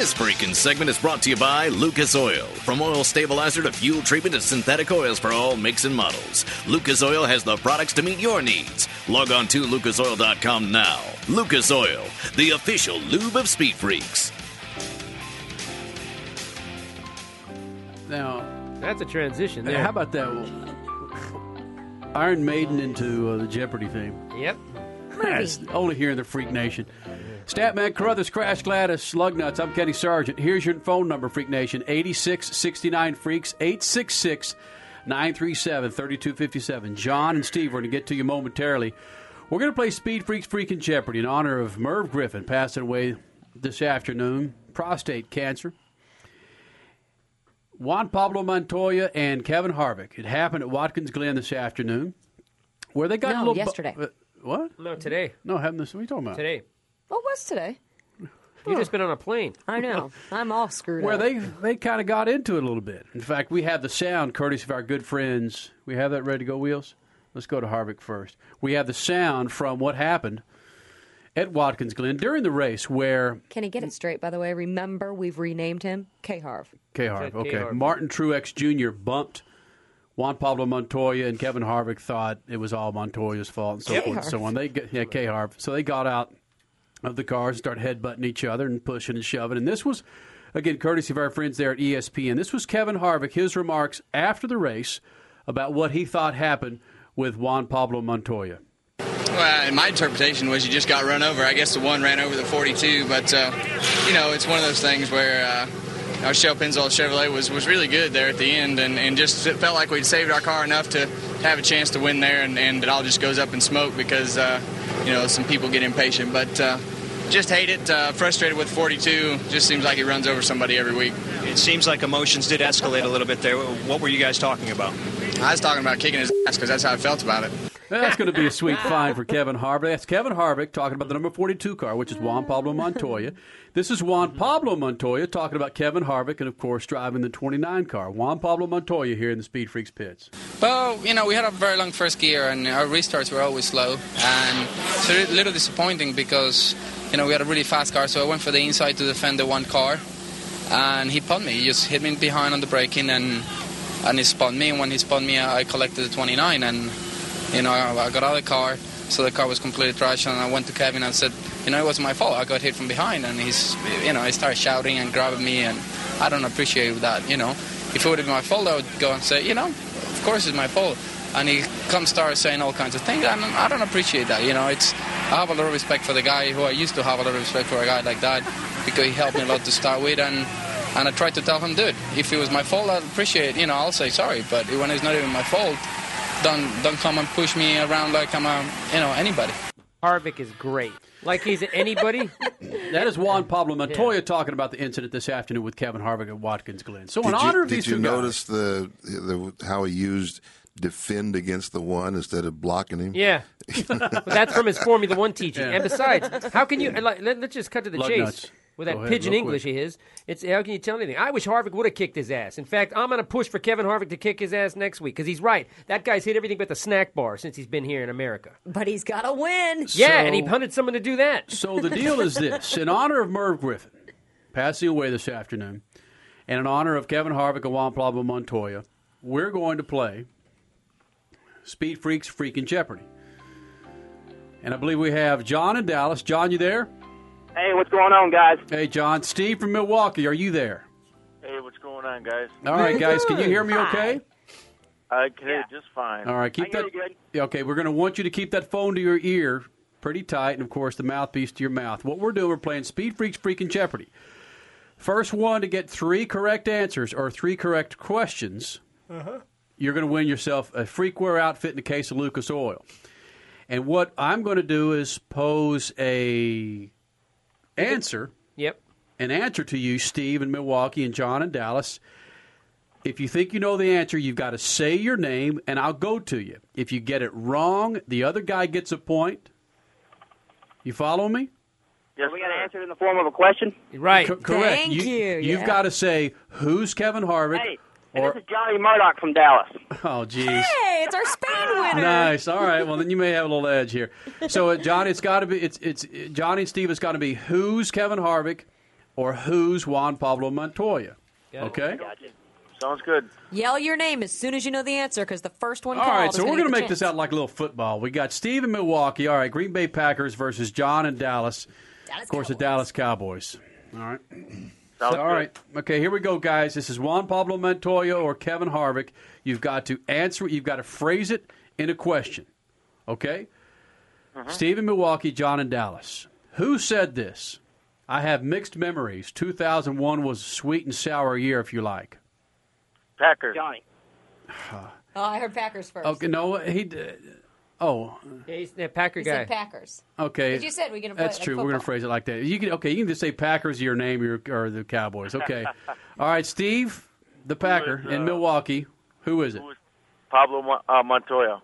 This freaking segment is brought to you by Lucas Oil. From oil stabilizer to fuel treatment to synthetic oils for all makes and models, Lucas Oil has the products to meet your needs. Log on to lucasoil.com now. Lucas Oil, the official lube of Speed Freaks. Now, That's a transition there. how about that? Iron Maiden into uh, the Jeopardy theme. Yep. That's only here in the Freak Nation. Statman Carruthers, Crash Gladys, Slug Nuts. I'm Kenny Sargent. Here's your phone number, Freak Nation 8669 Freaks, 866 937 3257. John and Steve, we're going to get to you momentarily. We're going to play Speed Freaks Freaking Jeopardy in honor of Merv Griffin, passing away this afternoon, prostate cancer. Juan Pablo Montoya and Kevin Harvick. It happened at Watkins Glen this afternoon, where they got a No, little. bu- yesterday. uh, what? No, today. No, having this. What are you talking about? Today. What was today? You just been on a plane. I know. I'm all screwed Where up. they they kind of got into it a little bit. In fact, we have the sound courtesy of our good friends. We have that ready to go, Wheels. Let's go to Harvick first. We have the sound from what happened at Watkins Glen during the race, where Can he get it straight, by the way? Remember, we've renamed him K Harv. K. Harv, Said K. okay, Harv. Martin Truex Jr. bumped Juan Pablo Montoya, and Kevin Harvick thought it was all Montoya's fault, and so K. forth and so Harv. on. They got- yeah, K. Harv. So they got out of the cars, started headbutting each other and pushing and shoving, and this was again courtesy of our friends there at ESPN. This was Kevin Harvick. His remarks after the race about what he thought happened with Juan Pablo Montoya. Well, my interpretation was you just got run over. I guess the one ran over the 42, but uh, you know it's one of those things where uh, our Shell Pennzoil Chevrolet was, was really good there at the end, and, and just felt like we'd saved our car enough to have a chance to win there, and, and it all just goes up in smoke because uh, you know some people get impatient, but. Uh, just hate it. Uh, frustrated with 42. Just seems like he runs over somebody every week. It seems like emotions did escalate a little bit there. What were you guys talking about? I was talking about kicking his ass because that's how I felt about it. That's going to be a sweet find for Kevin Harvick. That's Kevin Harvick talking about the number 42 car, which is Juan Pablo Montoya. This is Juan mm-hmm. Pablo Montoya talking about Kevin Harvick and, of course, driving the 29 car. Juan Pablo Montoya here in the Speed Freaks pits. Well, you know, we had a very long first gear and our restarts were always slow. And it's a little disappointing because, you know, we had a really fast car, so I went for the inside to defend the one car. And he pulled me. He just hit me behind on the braking and and he spun me. And when he spun me, I collected the 29. And, you know, I, got out of the car, so the car was completely trashed. And I went to Kevin and said, you know, it wasn't my fault. I got hit from behind. And he's, you know, he started shouting and grabbing me. And I don't appreciate that, you know. If it would have been my fault, I would go and say, you know, of course it's my fault. And he comes starts saying all kinds of things, and I don't appreciate that. You know, it's I have a lot of respect for the guy who I used to have a lot of respect for a guy like that because he helped me a lot to start with, and and I tried to tell him, dude, if it was my fault, I'd appreciate. You know, I'll say sorry, but when it's not even my fault, don't don't come and push me around like I'm a you know anybody. Harvick is great. Like he's anybody. That is Juan Pablo Montoya talking about the incident this afternoon with Kevin Harvick at Watkins Glen. So, in did honor you, of these did you two guys- notice the, the how he used defend against the one instead of blocking him? Yeah, but that's from his Formula One teaching. Yeah. And besides, how can you? Like, let, us just cut to the Lug chase nuts. With that ahead, pidgin English quick. of his. It's how can you tell anything? I wish Harvick would have kicked his ass. In fact, I'm going to push for Kevin Harvick to kick his ass next week because he's right. That guy's hit everything but the snack bar since he's been here in America. But he's got to win. Yeah, and he hunted someone to do that. So the deal is this: in honor of Merv Griffin passing away this afternoon, and in honor of Kevin Harvick and Juan Pablo Montoya, we're going to play Speed Freaks Freaking Jeopardy. And I believe we have John in Dallas. John, you there? Hey, what's going on, guys? Hey, John. Steve from Milwaukee, are you there? Hey, what's going on, guys? All right, guys. Can you hear me okay? I can hear you just fine. All right, keep I hear that. you good. Yeah, Okay, we're going to want you to keep that phone to your ear pretty tight, and of course the mouthpiece to your mouth. What we're doing, we're playing Speed Freaks Freaking Jeopardy. First one to get three correct answers or three correct questions, Uh-huh. you're going to win yourself a freakware outfit and a case of Lucas Oil. And what I'm going to do is pose a answer. Yep. An answer to you, Steve in Milwaukee and John in Dallas. If you think you know the answer, you've got to say your name, and I'll go to you. If you get it wrong, the other guy gets a point. You follow me? Yes, we got to answer it in the form of a question. Right. Co- correct. you. you have got to say who's Kevin Harvick. Hey, and or this is Johnny Murdoch from Dallas. oh, jeez. Hey, it's our Spain winner. Nice. All right. Well, then you may have a little edge here. So, uh, Johnny, it's got to be. It's it's Johnny and Steve. It's got to be who's Kevin Harvick, or who's Juan Pablo Montoya. Okay. Sounds good. Yell your name as soon as you know the answer, because the first one All called right, so we're going to make this out like a little football. We got Steve in Milwaukee. All right, Green Bay Packers versus John in Dallas. of course, the Dallas Cowboys. All right. Sounds All right. Okay, here we go, guys. This is Juan Pablo Montoya or Kevin Harvick. You've got to answer it. You've got to phrase it in a question. Okay? Mm-hmm. Steve in Milwaukee, John in Dallas. Who said this? I have mixed memories. 2001 was a sweet and sour year, if you like. Packers. Johnny. Oh, I heard Packers first. Okay, no, he. Uh, d- Oh, Yeah, he's the Packer He guy. said Packers. okay. But you said we're gonna play That's it like true. We're going to phrase it like that. You can okay. You can just say Packers, your name, your, or the Cowboys. Okay. All right, Steve, the Packer is, in uh, Milwaukee. Who is it? Pablo uh, Montoya.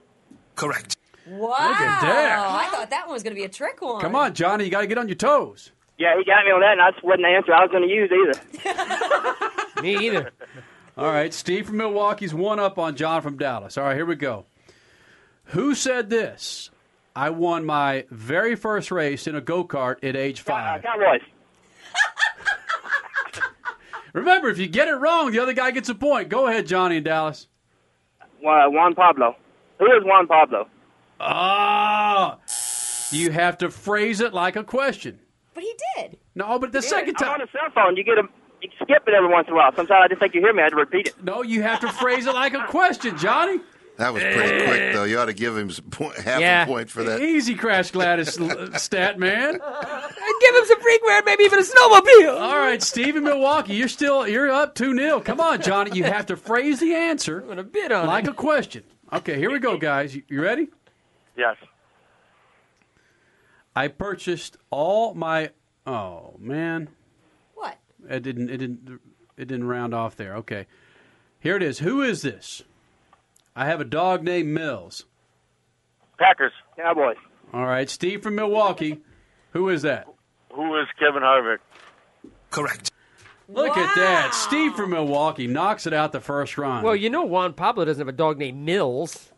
Correct. Wow. Look at that. I thought that one was going to be a trick one. Come on, Johnny. You got to get on your toes. Yeah, he got me on that, and that's wasn't the answer I was going to use either. Me either. All right, Steve from Milwaukee's one up on John from Dallas. All right, here we go. Who said this? I won my very first race in a go kart at age five. Cowboys. Remember, if you get it wrong, the other guy gets a point. Go ahead, Johnny in Dallas. Uh, Juan Pablo. Who is Juan Pablo? Ah, you have to phrase it like a question. But he did. No, but the Yeah, second I'm time. on a cell phone. You get a, you skip it every once in a while. Sometimes I just think you hear me. I had to repeat it. No, you have to phrase it like a question, Johnny. That was pretty eh. quick, though. You ought to give him some point, half Yeah. a point for that. Easy, Crash Gladys stat man. Give him some freakware, maybe even a snowmobile. All right, Steve in Milwaukee, you're still you're up two 0 Come on, Johnny. You have to phrase the answer I'm gonna on like it. a question. Okay, here we go, guys. You, you ready? Yes. I purchased all my. Oh man, What? it didn't. It didn't. It didn't round off there. Okay, here it is. Who is this? I have a dog named Mills. Packers. Cowboys. All right, Steve from Milwaukee. Who is that? Who is Kevin Harvick? Correct. Look at that. Steve from Milwaukee knocks it out the first round. Well, you know Juan Pablo doesn't have a dog named Mills.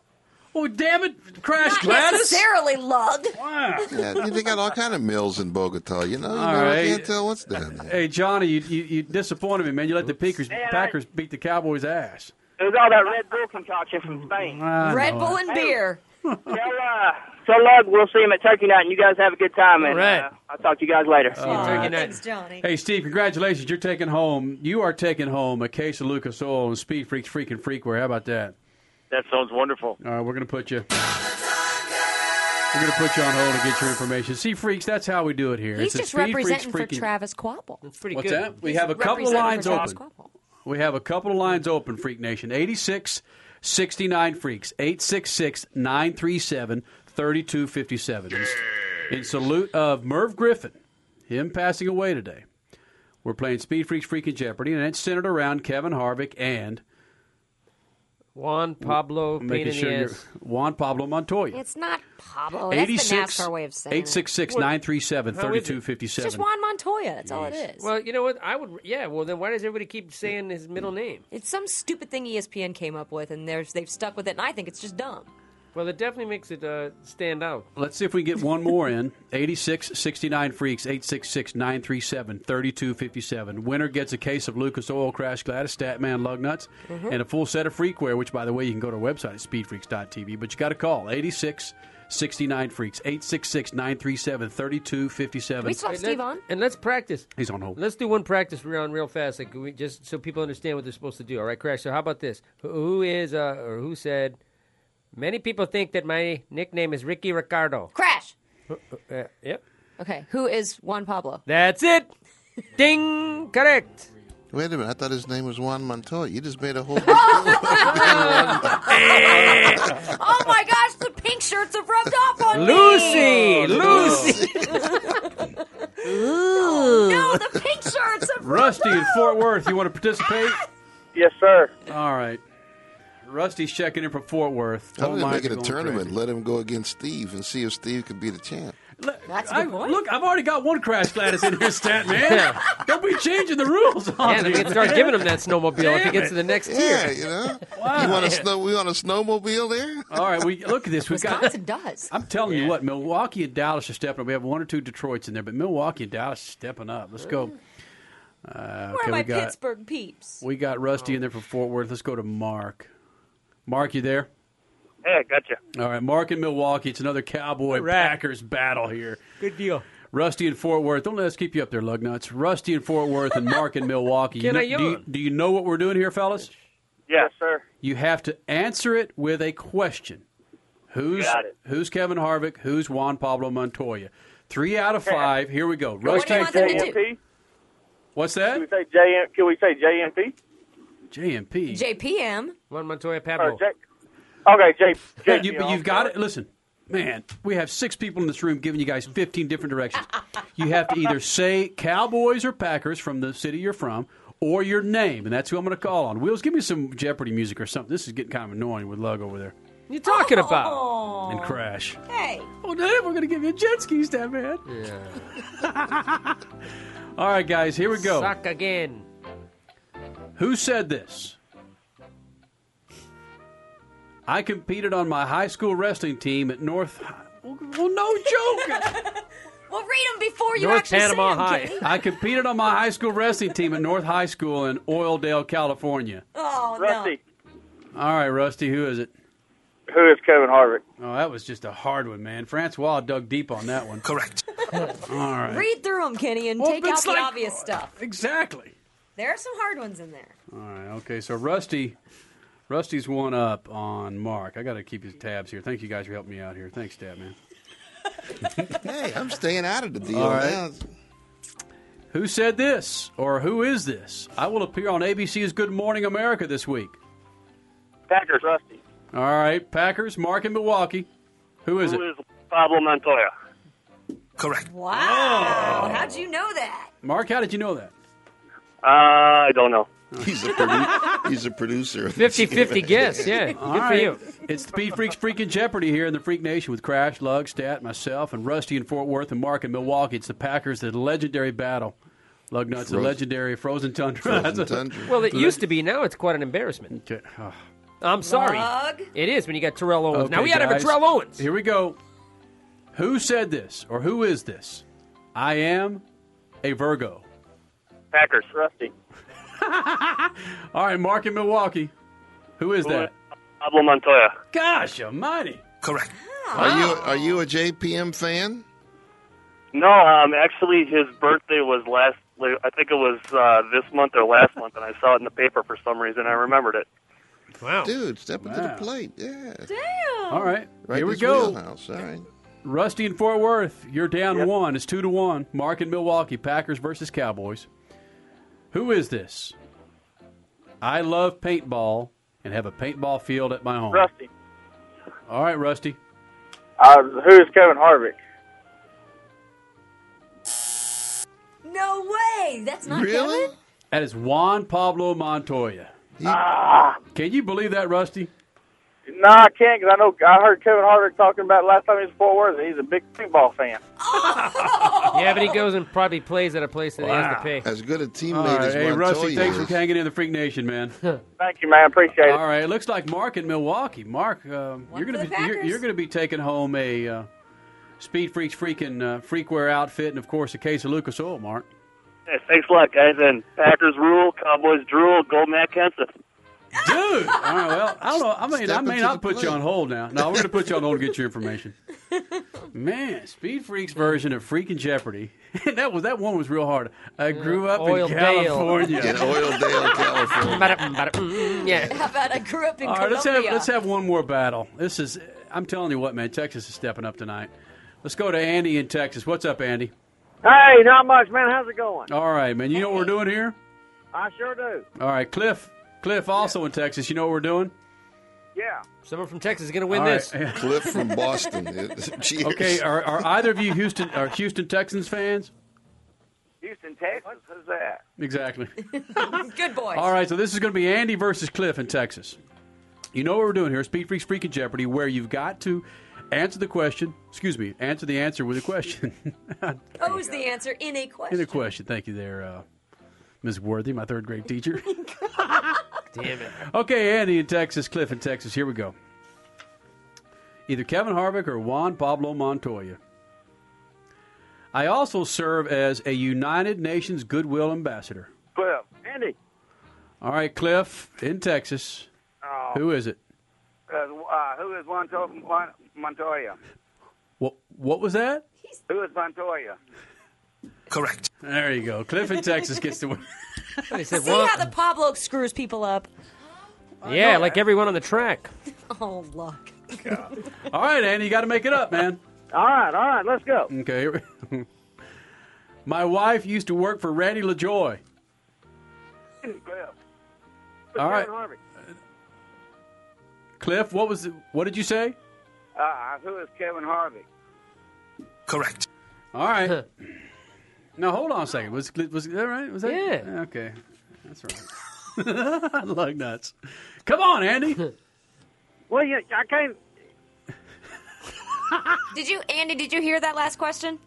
Oh, damn it, Crash Not Gladys. necessarily lug. Yeah, they got all kind of mills in Bogota. You know, you All never right. can't tell what's down there. Hey, Johnny, you, you, you disappointed me, man. You let the Packers, Packers beat the Cowboys' ass. It was all that Red Bull concoction from Spain. I Red know Bull it. and beer. Tell, uh, tell Lug we'll see him at Turkey Night, and you guys have a good time. And All right. uh, I'll talk to you guys later. All right. Thanks, Johnny. Hey, Steve, congratulations. You're taking home. You are taking home a case of Lucas Oil and Speed Freaks freaking freakware. How about that? That sounds wonderful. All right, we're going to put you. We're going to put you on hold to get your information. See, freaks, that's how we do it here. He's it's a just Speed Freaks representing for freaking. Travis Kvapil. That's pretty What's good. that? We He's have a couple of representing lines for Travis open. Kvapil. We have a couple of lines open, Freak Nation. 86 69 Freaks. 866 937 3257. In salute of Merv Griffin, him passing away today. We're playing Speed Freaks Freaking Jeopardy, and it's centered around Kevin Harvick and Juan Pablo, pain making in sure the you're ass. Juan Pablo Montoya. It's not Pablo. That's the NASCAR way of saying it. 866 937 How is it? It's just Juan Montoya. That's all it is. Well, you know what? I would. Yeah. Well, then why does everybody keep saying his middle name? It's some stupid thing ESPN came up with, and there's, they've stuck with it, and I think it's just dumb. Well, it definitely makes it uh, stand out. Let's see if we can get one more in. 86 69 Freaks, 866 937 3257. Winner gets a case of Lucas Oil Crash Gladys, Statman Lug Nuts, Mhm. and a full set of freakware, which, by the way, you can go to our website at speedfreaks.tv. But you got to call 86 69 Freaks, 866 937 3257. we still have Steve on? And let's practice. He's on hold. Let's do one practice round real fast, like we, just so people understand what they're supposed to do. All right, Crash. So how about this? Who, who is uh, or who said? Many people think that my nickname is Ricky Ricardo. Crash. Uh, uh, yep. Okay, who is Juan Pablo? That's it. Ding. Correct. Wait a minute. I thought his name was Juan Montoya. You just made a whole big oh my gosh, the pink shirts have rubbed off on Lucy. me. Lucy. Ooh. No, the pink shirts have Rusty in Fort Worth, you want to participate? Yes, sir. All right. Rusty's checking in from Fort Worth. I'm Don't going to make it a tournament. crazy. Let him go against Steve and see if Steve can be the champ. That's a I, good point. look, I've already got one Crash Gladys in here, stat man. Don't be changing the rules on Yeah, then we me, can start giving him that snowmobile if he gets it. to the next Yeah, tier. you know. Wow. You want a snow? We want a snowmobile there? All right, we look at this. We got. Does. I'm telling you what, Milwaukee and Dallas are stepping up. We have one or two Detroits in there, but Milwaukee and Dallas are stepping up. Let's go. Uh, Where okay, are my we got Pittsburgh peeps? we got Rusty in there from Fort Worth. Let's go to Mark. Mark, you there? Yeah, gotcha. All right, Mark in Milwaukee. It's another Cowboy Packers battle here. Good deal. Rusty in Fort Worth. Don't let us keep you up there, lug nuts. Rusty in Fort Worth and Mark in Milwaukee. Can know, I do, you, do you know what we're doing here, fellas? Yes, sir. You have to answer it with a question. Who's Got it. who's Kevin Harvick? Who's Juan Pablo Montoya? Three out of five. Here we go. Rusty. you want them to do? JMP? What's that? we say JM? Can we say JMP? JMP. JPM. Juan Montoya Or Pablo. Uh, J- okay, J. Hey, you, but you've got it. Listen, man, we have six people in this room giving you guys 15 different directions. you have to either say Cowboys or Packers from the city you're from, or your name, and that's who I'm going to call on. Wheels, give me some Jeopardy music or something. This is getting kind of annoying with Lug over there. What you talking about? Oh. And Crash. Hey. Oh, damn, we're going to give you a jet ski stand, man. Yeah. All right, guys, here we go. Suck again. Who said this? I competed on my high school wrestling team at North. Well, no joke. Well, read them before you North actually Panama say 'em, High. Kenny. I competed on my high school wrestling team at North High School in Oildale, California. Oh, Rusty. All right, Rusty, who is it? Who is Kevin Harvick? Oh, that was just a hard one, man. Francois dug deep on that one. Correct. All no. right. Read through them, Kenny, and Well, take out it's the like- obvious stuff. Exactly. There are some hard ones in there. All right. Okay. So Rusty, Rusty's one up on Mark. I got to keep his tabs here. Thank you guys for helping me out here. Thanks, Tab man. Hey, I'm staying out of the deal All right. now. Who said this, or who is this? I will appear on ABC's Good Morning America this week. Packers, Rusty. All right, Packers, Mark in Milwaukee. Who is it? Who is Pablo Montoya? Correct. Wow. Oh. How'd you know that? Mark, how did you know that? Uh, I don't know. He's a produ- he's a producer. 50-50 guess, yeah. All Good for you. It's the Speed Freaks Freaking Jeopardy here in the Freak Nation with Crash, Lug, Stat, myself, and Rusty in Fort Worth and Mark in Milwaukee. It's the Packers, the legendary battle. Lug Nuts, the legendary Frozen Tundra. Frozen Tundra. Well, it used to be. Now it's quite an embarrassment. Okay. Oh. I'm sorry. Lug. It is when you got Terrell Owens. now we got to have a guys. Terrell Owens. Here we go. Who said this, or who is this? I am a Virgo. Packers, Rusty. All right, Mark in Milwaukee. Who is that? Pablo Montoya. Gosh almighty. Correct. Are you are you a JPM fan? No, um, actually, his birthday was last. I think it was uh, this month or last month, and I saw it in the paper for some reason. I remembered it. Wow. Dude, step into the Wow. plate. Yeah. Damn. All right, Right here we this go. wheelhouse. All right. Rusty in Fort Worth, you're down one. It's two to one. Mark in Milwaukee, Packers versus Cowboys. Who is this? I love paintball and have a paintball field at my home. Rusty. All right, Rusty. Uh, who is Kevin Harvick? No way. That's not Really? Kevin. That is Juan Pablo Montoya. Ah, Can you believe that, Rusty? No, I can't because I know I heard Kevin Harvick talking about last time he was in Fort Worth. and He's a big football fan. Yeah, but he goes and probably plays at a place that he has to pay. As good a teammate right, as hey, Montoya Rusty, thanks is. for hanging in the Freak Nation, man. Thank you, man. Appreciate it. All right, it looks like Mark in Milwaukee. Mark, um, you're for gonna the be you're, Packers. you're gonna be taking home a uh, Speed Freaks freaking uh, freakwear outfit, and of course a case of Lucas Oil. Mark. Hey, thanks a lot, guys. And Packers rule, Cowboys drool, Gold Matt Kenseth. Dude, all right, well, I don't know. I mean, Step I may into not the put you on hold now. No, we're going to put you on hold to get your information. Man, Speed Freaks version of Freaking Jeopardy. that was that one was real hard. I grew up in Oildale. California. In Oildale, California. Bada- bada- mm, yeah. How about I grew up in California? All right, let's have let's have one more battle. This is I'm telling you what, man, Texas is stepping up tonight. Let's go to Andy in Texas. What's up, Andy? Hey, not much, man. How's it going? All right, man. You know what we're doing here? I sure do. All right, Cliff. Cliff also in Texas. You know what we're doing? Yeah. Someone from Texas is going to win All this. Cliff from Boston. Cheers. Okay, are, are either of you Houston are Houston Texans fans? Houston, Texas. Who's that? Exactly. Good boy. All right, so this is going to be Andy versus Cliff in Texas. You know what we're doing here? Speed Freaks Freaking Jeopardy, where you've got to answer the question. Excuse me, answer the answer with a question. Pose the answer in a question. in a question. Thank you, there, uh, Ms. Worthy, my third grade teacher. Damn it. okay, Andy in Texas, Cliff in Texas. Here we go. Either Kevin Harvick or Juan Pablo Montoya. I also serve as a United Nations Goodwill Ambassador. Cliff. Andy. All right, Cliff in Texas. Oh. Who is it? Uh, uh, who is Monto- Mon- Montoya? What What was that? Who is Montoya? Correct. There you go. Cliff in Texas gets to win. See how the Pablo screws people up. Yeah, like everyone on the track. Oh, luck. All right, Andy, you got to make it up, man. All right, all right, let's go. Okay. here we- My wife used to work for Randy LaJoie. Cliff. All right, Kevin Harvey. Cliff. What was? It, what did you say? Uh, who is Kevin Harvey? Correct. All right. Now hold on a second. Was was that right? Was that? Yeah. Okay, that's right. I Lug nuts. Come on, Andy. Well, you, I can't. Did you, Andy? Did you hear that last question?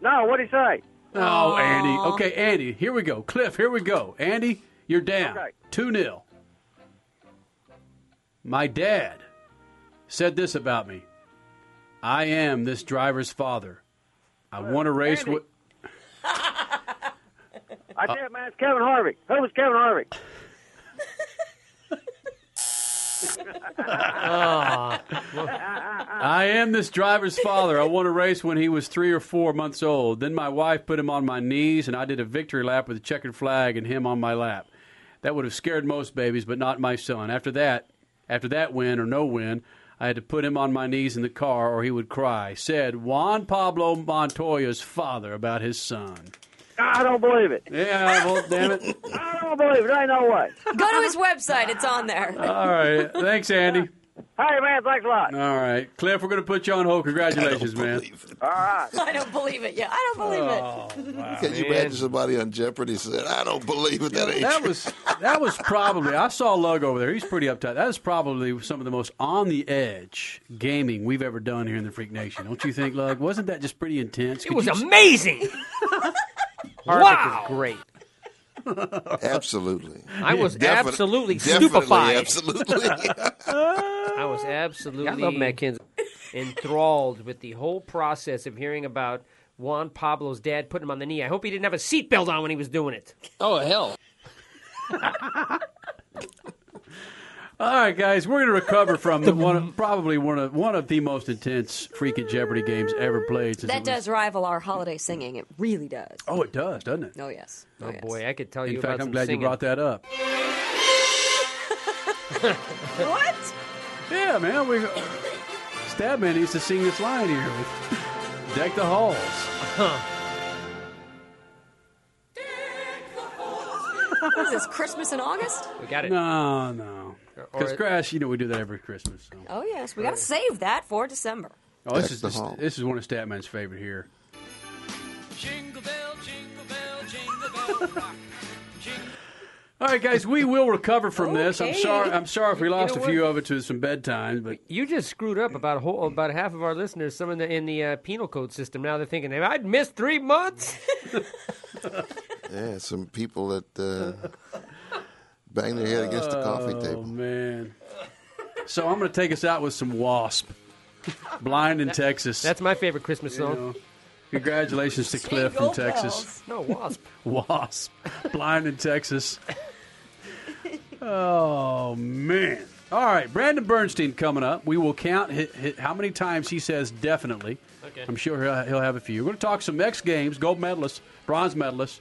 No, what'd he say? Oh, Andy. Okay, Andy. Here we go. Cliff. Here we go. Andy, you're down. Okay. Two 0 My dad said this about me. I am this driver's father. I want to race Andy. with. I uh, tell you, man, it's Kevin Harvick. Who was Kevin Harvey? I am this driver's father. I won a race when he was three or four months old. Then my wife put him on my knees, and I did a victory lap with a checkered flag and him on my lap. That would have scared most babies, but not my son. After that, after that win or no win, I had to put him on my knees in the car, or he would cry. Said Juan Pablo Montoya's father about his son. I don't believe it. Yeah, well, damn it. I don't believe it. Ain't no way. Go to his website. It's on there. All right, thanks, Andy. Hey, man, thanks a lot. All right, Cliff, we're going to put you on hold. Congratulations, man. All right. I don't believe it. Yeah, I don't believe Oh, it. Can you imagine somebody on Jeopardy said, "I don't believe it"? That ain't that true." was that was probably I saw Lug over there. He's pretty uptight. That is probably some of the most on the edge gaming we've ever done here in the Freak Nation. Don't you think, Lug? Wasn't that just pretty intense? It was amazing. Wow. great. Absolutely. I was Definite- absolutely definitely, stupefied. Absolutely. I was absolutely I love Matt Kenseth. enthralled with the whole process of hearing about Juan Pablo's dad putting him on the knee. I hope he didn't have a seatbelt on when he was doing it. Oh hell! All right, guys, we're going to recover from the one of, probably one of one of the most intense Freaking Jeopardy games ever played. since That was- does rival our holiday singing. It really does. Oh, it does, doesn't it? Oh yes. Oh, oh boy, I could tell you In about fact, I'm some glad singing. you brought that up. what? Yeah, man. We Statman needs to sing this line here with "Deck the Halls." What is this? Christmas in August? We got it. No, no. Because Or- Crash, you know, we do that every Christmas. So. Oh yes, we got to save that for December. Oh, this Deck is the this, Halls. this is one of Statman's favorite here. Jingle bell, jingle bell, jingle bell rock. Jingle. All right, guys, we will recover from this. I'm Okay. sorry. I'm sorry if we You lost know a few of it to some bedtimes, but You just screwed up about a whole, about half of our listeners. Some in the in the uh, penal code system. Now they're thinking, I'd missed three months. yeah, some people that uh, bang their head against the coffee table. Oh table. man! So I'm going to take us out with some Wasp, "Blind in Texas." That's my favorite Christmas You song. know, congratulations to Cliff Jingle from Texas. bells. No wasp. Wasp, "Blind in Texas." Oh man! All right, Brandon Bernstein coming up. We will count hi hi how many times he says definitely. Okay. I'm sure he'll, he'll have a few. We're going to talk some X Games gold medalists, bronze medalists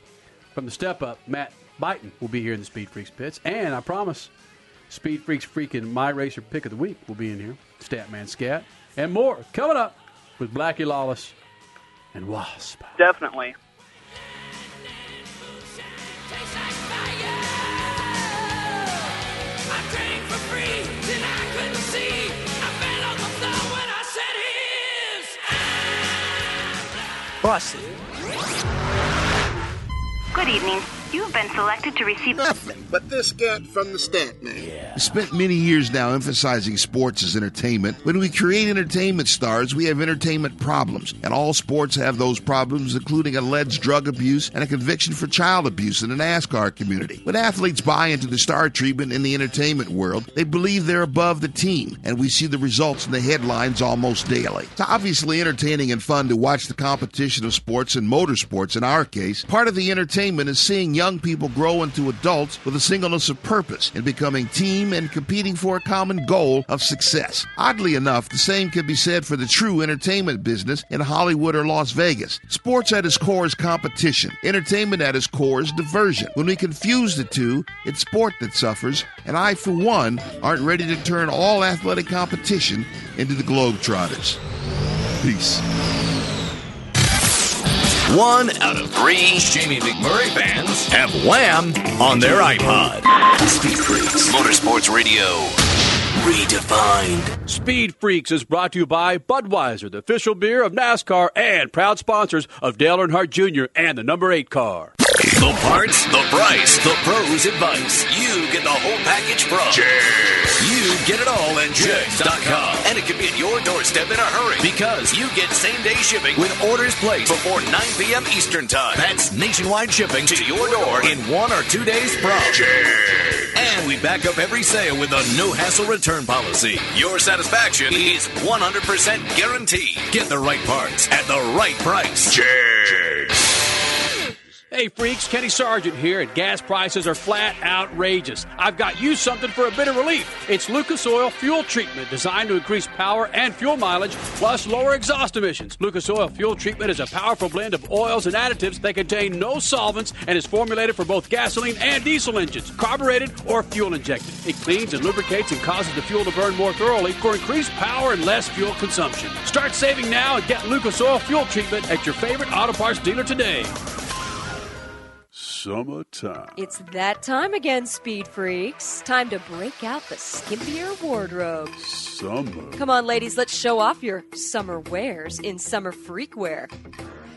from the Step Up. Matt Buyten will be here in the Speed Freaks pits, and I promise, Speed Freaks freaking My Racer Pick of the Week will be in here. Statman Scat and more coming up with Blackie Lawless and Wasp. Definitely. Boss. Good evening. You've been selected to receive nothing but this scat from the stat man. We spent many years now emphasizing sports as entertainment. When we create entertainment stars, we have entertainment problems, and all sports have those problems, including alleged drug abuse and a conviction for child abuse in the NASCAR community. When athletes buy into the star treatment in the entertainment world, they believe they're above the team, and we see the results in the headlines almost daily. It's obviously entertaining and fun to watch the competition of sports and motorsports in our case. Part of the entertainment is seeing young people grow into adults with a singleness of purpose in becoming team and competing for a common goal of success. Oddly enough, the same can be said for the true entertainment business in Hollywood or Las Vegas. Sports at its core is competition. Entertainment at its core is diversion. When we confuse the two, it's sport that suffers, and I, for one, aren't ready to turn all athletic competition into the Globetrotters. Peace. One out of three Jamie McMurray fans have Wham on their iPod. Speed Freaks, Motorsports Radio, redefined. Speed Freaks is brought to you by Budweiser, the official beer of NASCAR and proud sponsors of Dale Earnhardt Jr. and the number 8 car. The parts, the price, the pros' advice. You get the whole package from Jegs. You get it all at Jegs.com. And it can be at your doorstep in a hurry because you get same day shipping with orders placed before 9 p.m. Eastern Time. That's nationwide shipping to your door in one or two days from. And we back up every sale with a no hassle return policy. Your satisfaction is 100% guaranteed. Get the right parts at the right price. Jegs. Hey freaks, Kenny Sargent here, and gas prices are flat outrageous. I've got you something for a bit of relief. It's Lucas Oil Fuel Treatment, designed to increase power and fuel mileage, plus lower exhaust emissions. Lucas Oil Fuel Treatment is a powerful blend of oils and additives that contain no solvents and is formulated for both gasoline and diesel engines, carbureted or fuel injected. It cleans and lubricates and causes the fuel to burn more thoroughly for increased power and less fuel consumption. Start saving now and get Lucas Oil Fuel Treatment at your favorite auto parts dealer today. Summertime. It's that time again, Speed Freaks. Time to break out the skimpier wardrobe. Summer. Come on, ladies, let's show off your summer wares in Summer Freakwear.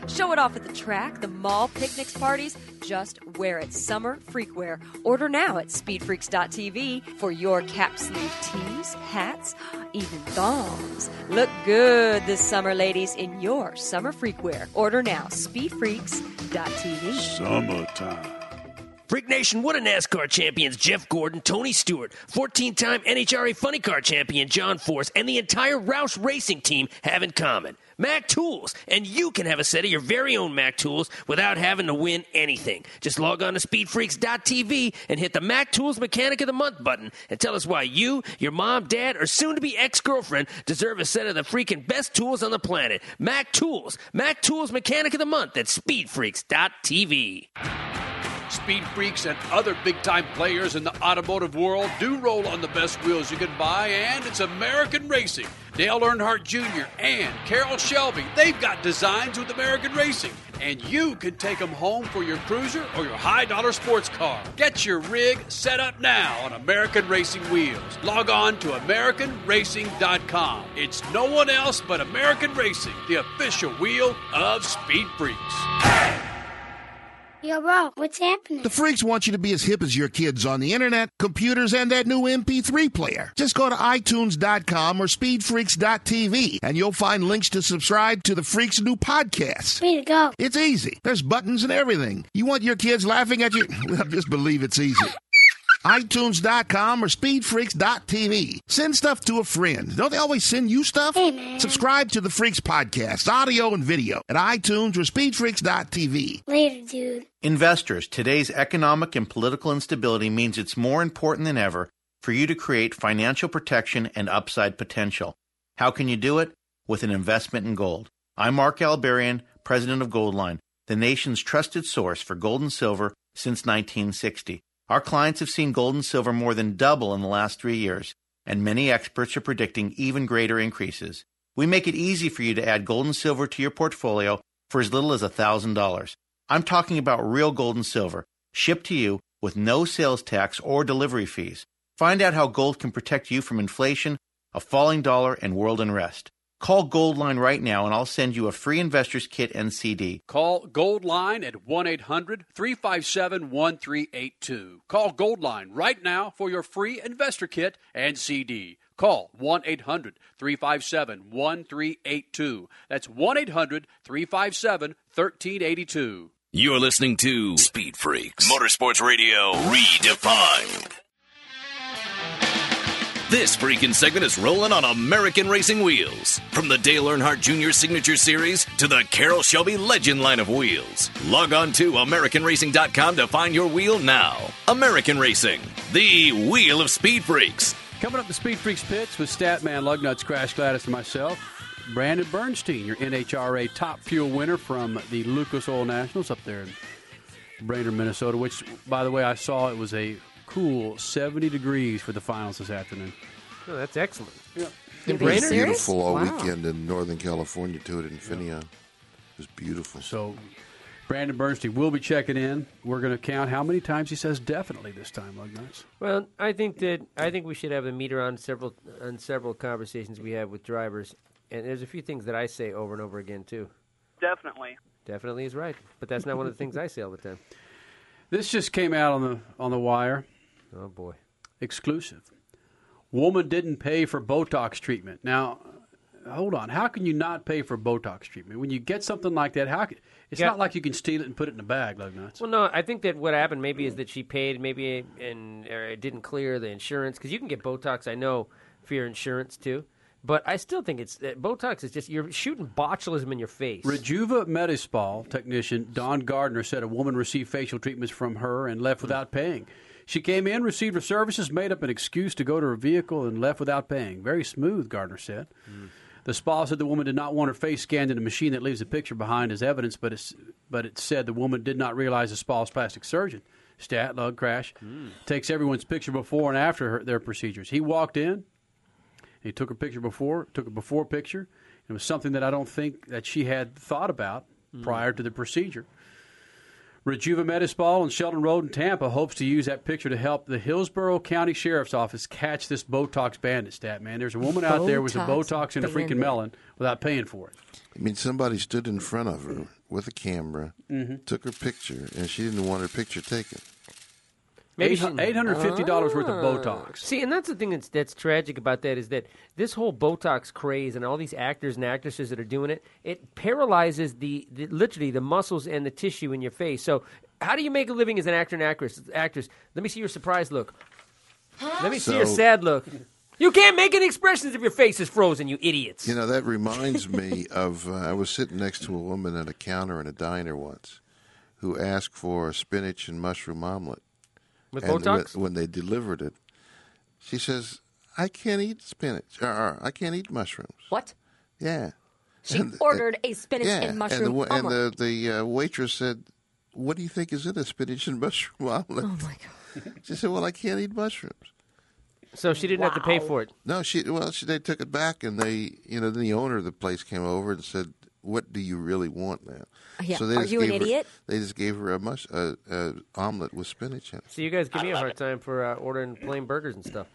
Show it off at the track, the mall, picnics, parties. Just wear it. Summer Freakwear. Order now at speedfreaks.tv for your cap sleeve tees, hats, even thongs. Look good this summer, ladies, in your summer freakwear. Order now. Speedfreaks.tv. Summertime. Freak Nation, what a NASCAR champions Jeff Gordon, Tony Stewart, 14 time NHRA Funny Car champion John Force, and the entire Roush Racing team have in common. Mac Tools. And you can have a set of your very own Mac Tools without having to win anything. Just log on to speedfreaks.tv and hit the Mac Tools Mechanic of the Month button and tell us why you, your mom, dad, or soon to be ex girlfriend deserve a set of the freaking best tools on the planet. Mac Tools. Mac Tools Mechanic of the Month at speedfreaks.tv. Speed Freaks and other big time players in the automotive world do roll on the best wheels you can buy, and it's American Racing. Dale Earnhardt Jr. and Carroll Shelby, they've got designs with American Racing, and you can take them home for your cruiser or your high dollar sports car. Get your rig set up now on American Racing Wheels. Log on to AmericanRacing.com. It's no one else but American Racing, the official wheel of Speed Freaks. Yo, bro, what's happening? The freaks want you to be as hip as your kids on the internet, computers, and that new MP3 player. Just go to iTunes.com or SpeedFreaks.tv and you'll find links to subscribe to the Freaks' new podcast. Way to go. It's easy. There's buttons and everything. You want your kids laughing at you? Well, just believe it's easy. iTunes.com or SpeedFreaks.tv. Send stuff to a friend. Don't they always send you stuff? Hey. Subscribe to the Freaks podcast, audio and video, at iTunes or SpeedFreaks.tv. Later, dude. Investors, today's economic and political instability means it's more important than ever for you to create financial protection and upside potential. How can you do it? With an investment in gold. I'm Mark Albarian, president of Goldline, the nation's trusted source for gold and silver since 1960. Our clients have seen gold and silver more than double in the last three years, and many experts are predicting even greater increases. We make it easy for you to add gold and silver to your portfolio for as little as $1,000. I'm talking about real gold and silver, shipped to you with no sales tax or delivery fees. Find out how gold can protect you from inflation, a falling dollar, and world unrest. Call Goldline right now and I'll send you a free investor's kit and CD. Call Goldline at 1 800 357 1382. Call Goldline right now for your free investor kit and CD. Call 1 800 357 1382. That's 1 800 357 1382. You're listening to Speed Freaks Motorsports Radio Redefined. This freaking segment is rolling on American racing wheels. From the Dale Earnhardt Jr. Signature Series to the Carroll Shelby Legend line of wheels. Log on to AmericanRacing.com to find your wheel now. American Racing, the wheel of speed freaks. Coming up the Speed Freaks pits with Statman, Lugnuts, Crash Gladys, and myself. Brandon Bernstein, your NHRA top fuel winner from the Lucas Oil Nationals up there in Brainerd, Minnesota, which, by the way, I saw it was a cool 70 degrees for the finals this afternoon. Oh, that's excellent. Yeah. In It was Brainerd? beautiful all Wow. weekend in Northern California too at Infineon. It was beautiful. So Brandon Bernstein will be checking in. We're going to count how many times he says definitely this time, Lugnuts. Well, I think that I think we should have a meter on several on several conversations we have with drivers, and there's a few things that I say over and over again too. Definitely. Definitely is right, but that's not one of the things I say all the time. This just came out on the on the wire. Oh boy. Exclusive. Woman didn't pay for Botox treatment. Now, hold on. How can you not pay for Botox treatment when you get something like that? How can, it's Yeah. not like you can steal it and put it in a bag, like Lugnuts. Well, no, I think that what happened maybe is that she paid maybe and or it didn't clear the insurance because you can get Botox. I know for your insurance too, but I still think it's uh, Botox is just you're shooting botulism in your face. Rejuva Medispa technician Don Gardner said a woman received facial treatments from her and left without paying. She came in, received her services, made up an excuse to go to her vehicle, and left without paying. Very smooth, Gardner said. The spa said the woman did not want her face scanned in a machine that leaves a picture behind as evidence, but, it's, but it said the woman did not realize the spa's plastic surgeon, Stat Lug Crash, takes everyone's picture before and after her, their procedures. He walked in, he took her picture before, took a before picture. It was something that I don't think that she had thought about prior to the procedure. Rejuva Medispa on Sheldon Road in Tampa hopes to use that picture to help the Hillsborough County Sheriff's Office catch this Botox bandit stat, man. There's a woman out there with a Botox Botox and a freaking melon without paying for it. I mean, somebody stood in front of her with a camera, Mhm. took her picture, and she didn't want her picture taken. Eight hun- $850 worth of Ah. Botox. See, and that's the thing that's that's tragic about that is that this whole Botox craze and all these actors and actresses that are doing it, it paralyzes the, the literally the muscles and the tissue in your face. So, how do you make a living as an actor and actress? Actress, let me see your surprised look. Let me see your sad look. You can't make any expressions if your face is frozen, you idiots. You know, that reminds me of uh, I was sitting next to a woman at a counter in a diner once who asked for a spinach and mushroom omelet. With and Botox? When, when they delivered it, she says, I can't eat spinach. Or, or, I can't eat mushrooms. What? Yeah. She And- uh, ordered a spinach yeah, and mushroom and the, and the, the uh, waitress said, "What do you think is in a spinach and mushroom omelet?" Oh my god! She said, "Well, I can't eat mushrooms." So she didn't have to pay for it. No, she well, she they took it back, and they, you know, then the owner of the place came over and said, "What do you really want now?" Yeah. So they Are just you an gave her- idiot? they just gave her a mush, a, a omelet with spinach in it. So you guys give me a hard time for uh, ordering plain burgers and stuff.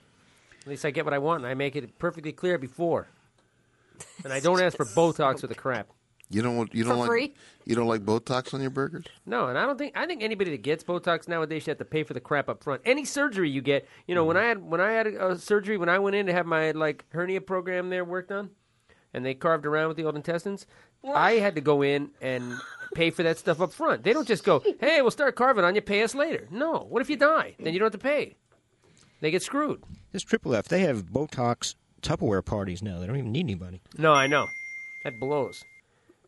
At least I get what I want, and I make it perfectly clear before. And I don't ask for Botox or the crap. You don't want, you don't For like free? you don't like Botox on your burgers? No, and I don't think I think anybody that gets Botox nowadays should have to pay for the crap up front. Any surgery you get, you know, when I had when I had a, a surgery when I went in to have my like hernia program there worked on, and they carved around with the old intestines, I had to go in and pay for that stuff up front. They don't just go, "Hey, we'll start carving on you, pay us later." No, what if you die? Then you don't have to pay. They get screwed. This Triple F, they have Botox Tupperware parties now. They don't even need anybody. No, I know. That blows.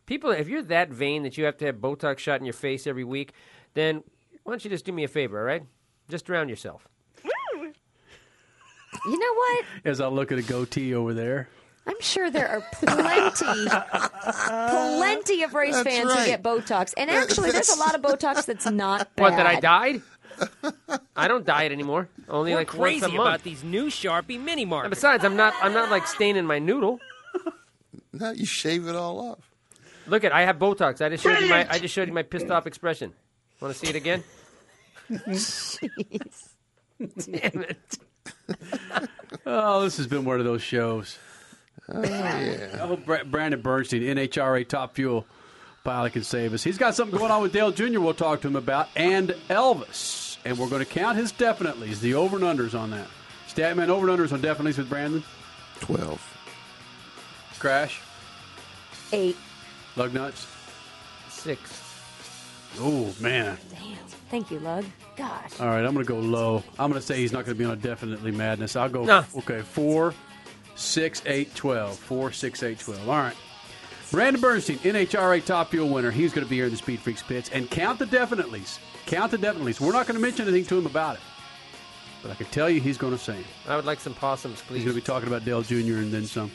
People, if you're that vain that you have to have Botox shot in your face every week, then why don't you just do me a favor, all right? Just drown yourself. You know what? As I look at a goatee over there. I'm sure there are plenty, plenty of race That's fans right. who get Botox, and actually, there's a lot of Botox that's not bad. What, that I died? I don't diet anymore. Only We're like crazy once a month. about these new Sharpie mini And besides, I'm not. I'm not like staining my noodle. No, you shave it all off. Look at. I have Botox. I just showed you my. I just showed you my pissed off expression. Want to see it again? Damn it. Oh, this has been one of those shows. Oh, yeah. Oh, I hope Brandon Bernstein, NHRA Top Fuel pilot, can save us. He's got something going on with Dale Jr. We'll talk to him about, and Elvis. And we're going to count his definitelys, the over and unders on that. Statman over and unders on definitelys with Brandon. 12. Crash. Eight. Lug nuts. Six. Oh man. Damn. Thank you, Lug. Gosh. All right, I'm going to go low. I'm going to say he's not going to be on a definitely madness. I'll go. No. Okay, four, six, eight, twelve. Four, six, eight, twelve. All right. Brandon Bernstein, NHRA Top Fuel winner. He's going to be here in the Speed Freaks pits. And count the definitelys. Count the definitelys. We're not going to mention anything to him about it. But I can tell you he's going to sing. I would like some possums, please. He's going to be talking about Dale Jr. and then some.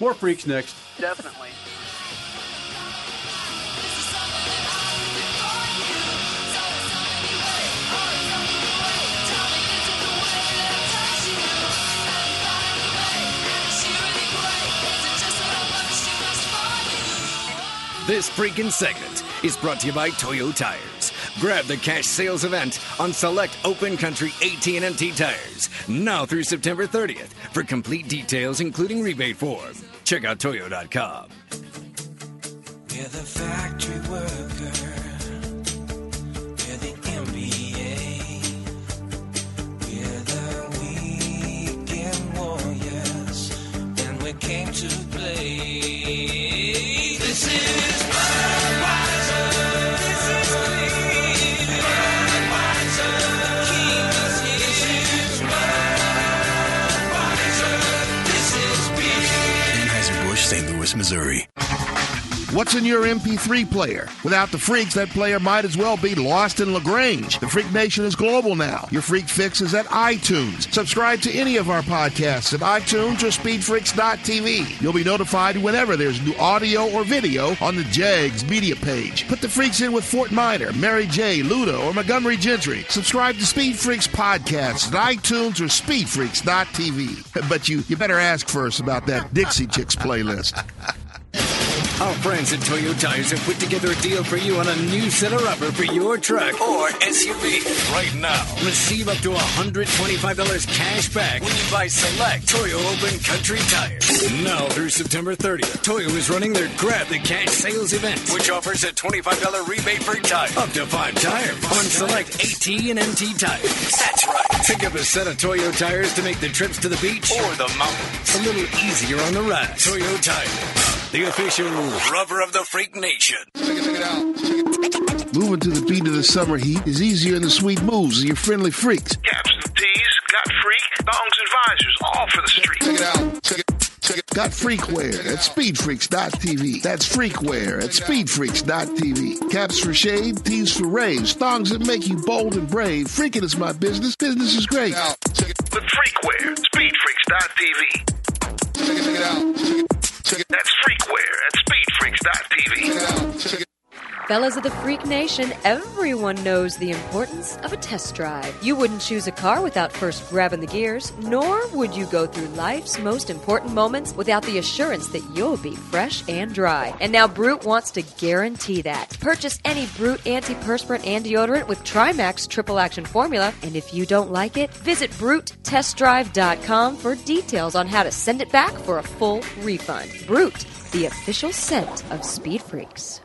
More freaks next. Definitely. This freaking segment is brought to you by Toyo Tires. Grab the cash sales event on select Open Country AT&T tires now through September 30th. For complete details, including rebate form, check out toyo.com. We're the factory worker. We're the MBA. We're the weekend warriors. And we came to play. This is What's in your MP3 player? Without the freaks, that player might as well be lost in LaGrange. The Freak Nation is global now. Your Freak Fix is at iTunes. Subscribe to any of our podcasts at iTunes or SpeedFreaks.tv. You'll be notified whenever there's new audio or video on the Jegs media page. Put the freaks in with Fort Minor, Mary J., Ludo, or Montgomery Gentry. Subscribe to Speed Freaks podcasts at iTunes or SpeedFreaks.tv. But you, you better ask first about that Dixie Chicks playlist. Our friends at Toyo Tires have put together a deal for you on a new set of rubber for your truck or SUV. Right now, receive up to $125 cash back when you buy select Toyo Open Country tires. Now through September 30th, Toyo is running their Grab the Cash sales event, which offers a $25 rebate per tire, up to five tires on select AT and MT tires. That's right. Pick up a set of Toyo tires to make the trips to the beach or the mountains a little easier on the ride. Toyo Tires, the official rubber of the Freak Nation. Moving to the beat of the summer heat is easier in the sweet moves of your friendly freaks. Caps and tees, got freak, thongs and visors, all for the street. Check it out. Check it. Check it. Got freakware at speedfreaks.tv. That's freakware at speedfreaks.tv. Caps for shade, tees for raves, thongs that make you bold and brave. Freaking is my business. Business is great. check it out The freakware, speedfreaks.tv. Check it, check it out. Check it. Check it. That's freakware at speedfreaks.tv. Fellas of the Freak Nation, everyone knows the importance of a test drive. You wouldn't choose a car without first grabbing the gears, nor would you go through life's most important moments without the assurance that you'll be fresh and dry. And now Brute wants to guarantee that. Purchase any Brute antiperspirant and deodorant with Trimax triple action formula, and if you don't like it, visit BruteTestDrive.com for details on how to send it back for a full refund. Brute, the official scent of Speed Freaks.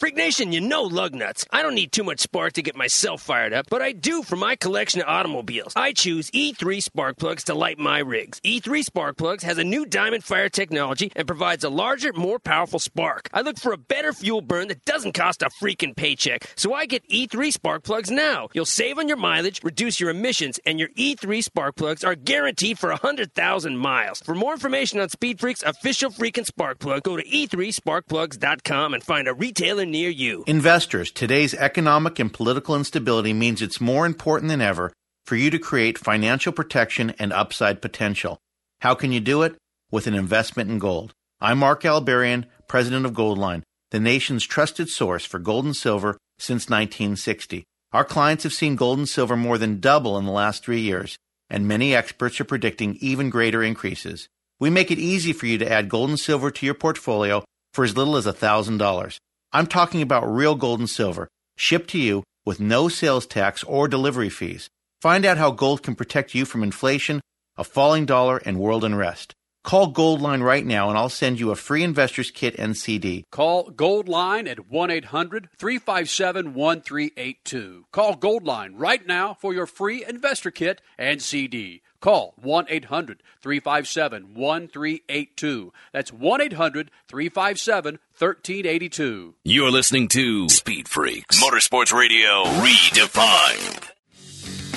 Freak Nation, you know lug nuts. I don't need too much spark to get myself fired up, but I do for my collection of automobiles. I choose E3 spark plugs to light my rigs. E3 spark plugs has a new diamond fire technology and provides a larger, more powerful spark. I look for a better fuel burn that doesn't cost a freaking paycheck, so I get E3 spark plugs now. You'll save on your mileage, reduce your emissions, and your E3 spark plugs are guaranteed for 100,000 miles. For more information on Speed Freak's official freaking spark plug, go to E e3sparkplugs.com and find a retailer near you. Investors, today's economic and political instability means it's more important than ever for you to create financial protection and upside potential. How can you do it? With an investment in gold. I'm Mark Albarian, president of Goldline, the nation's trusted source for gold and silver since 1960. Our clients have seen gold and silver more than double in the last three years, and many experts are predicting even greater increases. We make it easy for you to add gold and silver to your portfolio for as little as $1,000. I'm talking about real gold and silver, shipped to you with no sales tax or delivery fees. Find out how gold can protect you from inflation, a falling dollar, and world unrest. Call Goldline right now and I'll send you a free investor's kit and CD. Call Gold Line at 1 800 357 1382. Call Gold Line right now for your free investor kit and CD. Call 1 800 357 1382. That's 1 800 357 1382. You're listening to Speed Freaks Motorsports Radio Redefined.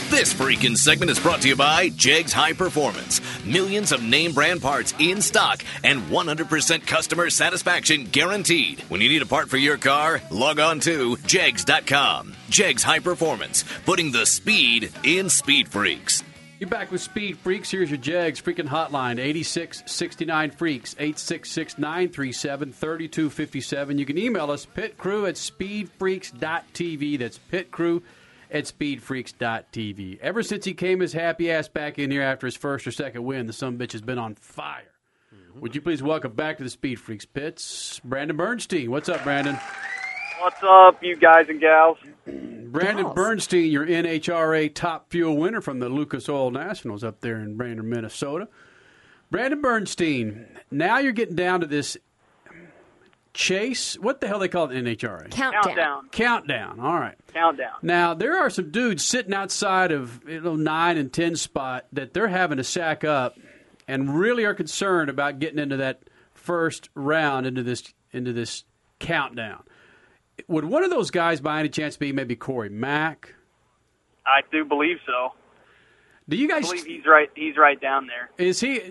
This freaking segment is brought to you by Jegs High Performance. Millions of name brand parts in stock and 100% customer satisfaction guaranteed. When you need a part for your car, log on to jegs.com. Jegs High Performance, putting the speed in Speed Freaks. You're back with Speed Freaks. Here's your Jegs freaking hotline 8669 Freaks, 866 937 3257. You can email us, pitcrew at speedfreaks.tv. That's pitcrew at speedfreaks.tv. Ever since he came his happy ass back in here after his first or second win, the son bitch has been on fire. Mm-hmm. Would you please welcome back to the Speed Freaks pits, Brandon Bernstein? What's up, Brandon? What's up, you guys and gals? Brandon Bernstein, your NHRA top fuel winner from the Lucas Oil Nationals up there in Brainerd, Minnesota. Brandon Bernstein, now you're getting down to this chase. What the hell they call it in NHRA? Countdown. Countdown. All right. Countdown. Now there are some dudes sitting outside of you know, nine and ten spot that they're having to sack up, and really are concerned about getting into that first round into this into this countdown. Would one of those guys, by any chance, be maybe Corey Mack? I do believe so. Do you guys I believe he's right? He's right down there. Is he?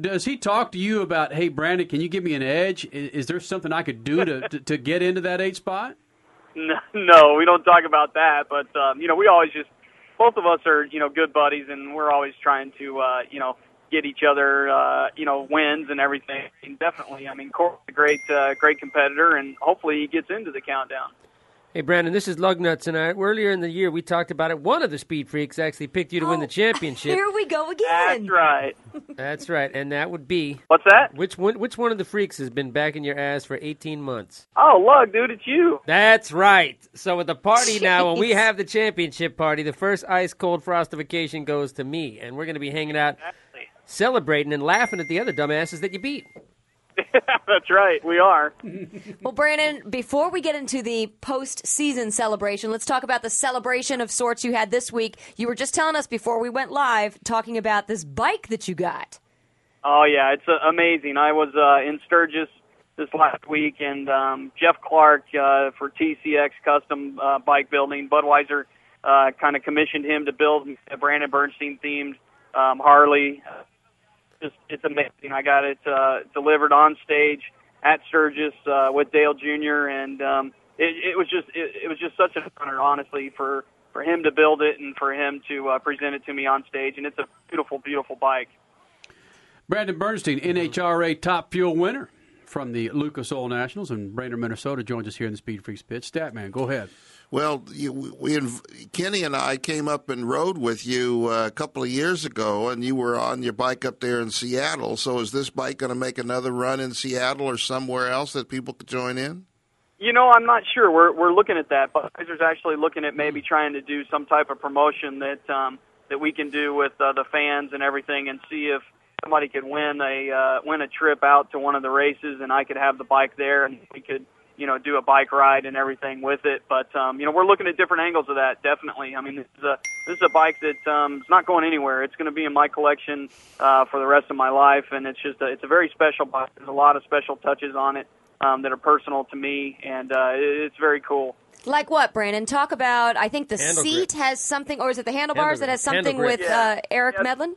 Does he talk to you about, hey, Brandon, can you give me an edge? Is, is there something I could do to, to to get into that eight spot? No, no, we don't talk about that. But um, you know, we always just both of us are you know good buddies, and we're always trying to uh, you know get each other uh, you know wins and everything. And definitely, I mean, Corey's a great uh, great competitor, and hopefully he gets into the countdown. Hey, Brandon, this is Lugnuts, and I, earlier in the year we talked about it. One of the Speed Freaks actually picked you to win the championship. Here we go again. That's right. That's right, and that would be what's that? Which one? Which one of the freaks has been backing your ass for eighteen months? Oh, Lug, dude, it's you. That's right. So with the party now, when we have the championship party, the first ice cold frostification goes to me, and we're going to be hanging out, celebrating and laughing at the other dumbasses that you beat. That's right. We are. Well, Brandon, before we get into the postseason celebration, let's talk about the celebration of sorts you had this week. You were just telling us before we went live, talking about this bike that you got. Oh yeah, it's uh, amazing. I was uh, in Sturgis this last week, and um, Jeff Clark uh, for TCX Custom uh, Bike Building, Budweiser uh, kind of commissioned him to build a Brandon Bernstein themed um, Harley. Just it's amazing. I got it uh, delivered on stage at Sturgis uh, with Dale Jr. and um, it, it was just it, it was just such an honor, honestly, for for him to build it and for him to uh, present it to me on stage. And it's a beautiful, beautiful bike. Brandon Bernstein, NHRA top fuel winner from the Lucas Oil Nationals in Brainerd, Minnesota, joins us here in the Speed Freaks pit. Statman, go ahead. Well, you, we Kenny and I came up and rode with you uh, a couple of years ago, and you were on your bike up there in Seattle. So, is this bike going to make another run in Seattle or somewhere else that people could join in? You know, I'm not sure. We're we're looking at that. Budweiser's actually looking at maybe trying to do some type of promotion that um, that we can do with uh, the fans and everything, and see if somebody could win a uh, win a trip out to one of the races, and I could have the bike there, and we could you know do a bike ride and everything with it. But um, you know, we're looking at different angles of that. Definitely. I mean, this is a this is a bike that um, is not going anywhere. It's going to be in my collection uh, for the rest of my life, and it's just a, it's a very special bike. There's a lot of special touches on it um, that are personal to me, and uh, it- it's very cool. Like what, Brandon? Talk about. I think the Handle seat grip. has something, or is it the handlebars Handle that has something with Yeah. uh, Eric Medlin?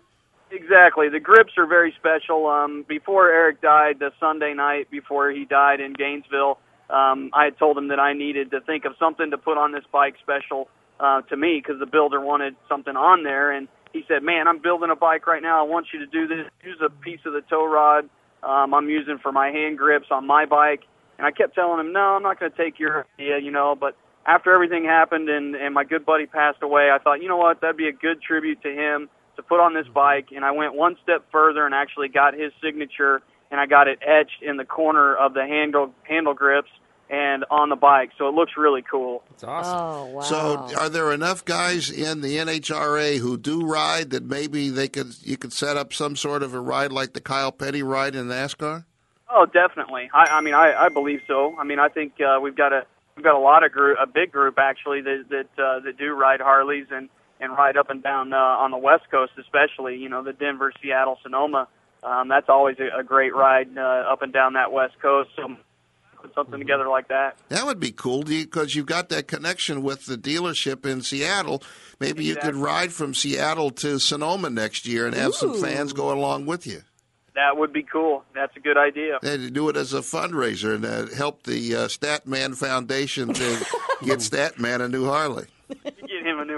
Exactly. The grips are very special. Um, before Eric died, the Sunday night before he died in Gainesville, um, I had told him that I needed to think of something to put on this bike special uh, to me because the builder wanted something on there. And he said, "Man, I'm building a bike right now. I want you to do this. Use a piece of the tow rod um, I'm using for my hand grips on my bike." And I kept telling him, "No, I'm not going to take your idea, you know." But after everything happened and and my good buddy passed away, I thought, you know what, that'd be a good tribute to him to put on this bike. And I went one step further and actually got his signature, and I got it etched in the corner of the handle handle grips and on the bike. So it looks really cool. It's awesome. Oh wow! So, are there enough guys in the NHRA who do ride that maybe they could you could set up some sort of a ride like the Kyle Petty ride in NASCAR? Oh, definitely. I, I mean, I, I believe so. I mean, I think uh, we've got a we've got a lot of group, a big group actually that that uh, that do ride Harleys and and ride up and down uh, on the West Coast, especially. You know, the Denver, Seattle, Sonoma. Um, that's always a, a great ride uh, up and down that West Coast. So put something together like that. That would be cool because you've got that connection with the dealership in Seattle. Maybe you could ride from Seattle to Sonoma next year and have some fans go along with you. That would be cool. That's a good idea. And do it as a fundraiser and uh, help the uh, Statman Foundation to get Statman a new Harley.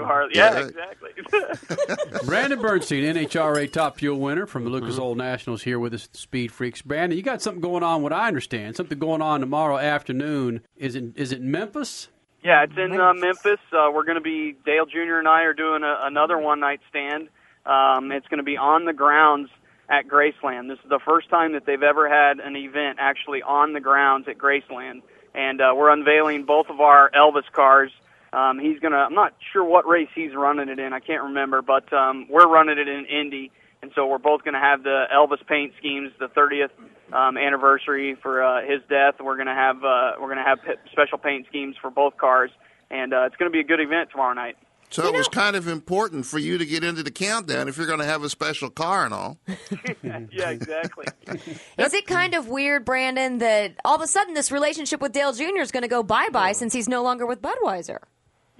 Get him new Harley. Yeah, Yeah. exactly. Brandon Bernstein, NHRA Top Fuel winner from the Lucas Oil Nationals, here with us the Speed Freaks. Brandon, you got something going on. What I understand, something going on tomorrow afternoon. Is it is it Memphis? Yeah, it's in uh, Memphis. Uh, we're going to be Dale Jr. and I are doing a, another one night stand. Um, it's going to be on the grounds at Graceland. This is the first time that they've ever had an event actually on the grounds at Graceland, and uh, we're unveiling both of our Elvis cars. Um, he's gonna. I'm not sure what race he's running it in. I can't remember, but um, we're running it in Indy, and so we're both going to have the Elvis paint schemes, the 30th um, anniversary for uh, his death. We're going to have uh, we're going to have special paint schemes for both cars, and uh, it's going to be a good event tomorrow night. So it was kind of important for you to get into the countdown if you're going to have a special car and all. yeah, exactly. Is it kind of weird, Brandon, that all of a sudden this relationship with Dale Jr. is going to go bye bye since he's no longer with Budweiser?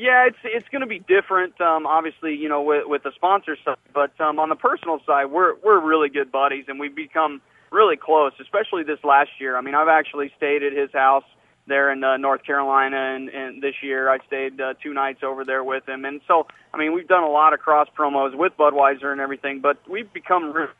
Yeah, it's it's going to be different. Um, obviously, you know, with with the sponsor side, but um, on the personal side, we're we're really good buddies, and we've become really close. Especially this last year. I mean, I've actually stayed at his house there in uh, North Carolina, and, and this year I stayed uh, two nights over there with him. And so, I mean, we've done a lot of cross promos with Budweiser and everything, but we've become really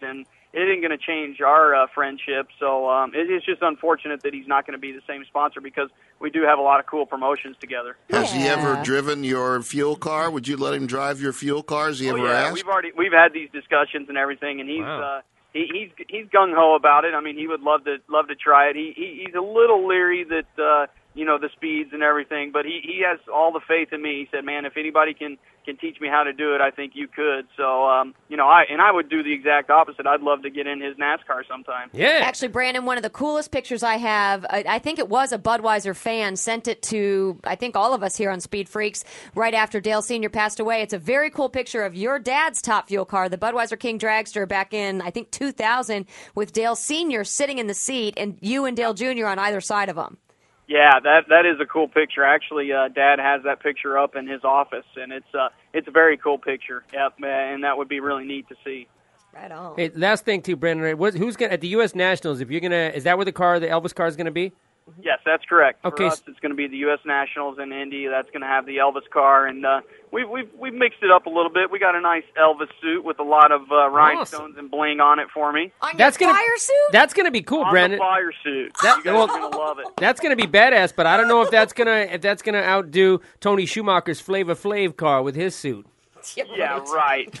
and it ain't going to change our uh, friendship. So um, it, it's just unfortunate that he's not going to be the same sponsor because we do have a lot of cool promotions together. Has he ever driven your fuel car? Would you let him drive your fuel car? Has he Oh, ever yeah, asked? we've already we've had these discussions and everything, and he's Wow. uh, he, he's he's gung ho about it. I mean, he would love to love to try it. He, he he's a little leery that uh, you know the speeds and everything, but he he has all the faith in me. He said, "Man, if anybody can can teach me how to do it, I think you could." So um, you know, I and I would do the exact opposite. I'd love to get in his NASCAR sometime. Yeah, actually, Brandon, one of the coolest pictures I have, I, I think it was a Budweiser fan sent it to, I think all of us here on Speed Freaks right after Dale Sr. passed away. It's a very cool picture of your dad's top fuel car, the Budweiser King Dragster, back in, I think, 2000, with Dale Sr. sitting in the seat and you and Dale Jr. on either side of him. Yeah, that that is a cool picture. Actually, uh, Dad has that picture up in his office, and it's uh it's a very cool picture. Yep, and that would be really neat to see. Right on. Hey, last thing too, Brandon. What, who's gonna at the U.S. Nationals? If you're gonna, is that where the car, the Elvis car, is gonna be? Yes, that's correct. Okay, For us, it's going to be the U.S. Nationals in Indy. That's going to have the Elvis car, and uh, we've we've we've mixed it up a little bit. We got a nice Elvis suit with a lot of uh, rhinestones and bling on it for me. On That's your gonna- fire suit? That's gonna be cool, on Brandon. the fire suit. That- you guys well- are going to love it. That's gonna be badass, but I don't know if that's gonna if that's gonna outdo Tony Schumacher's Flavor Flav car with his suit. Yeah, right.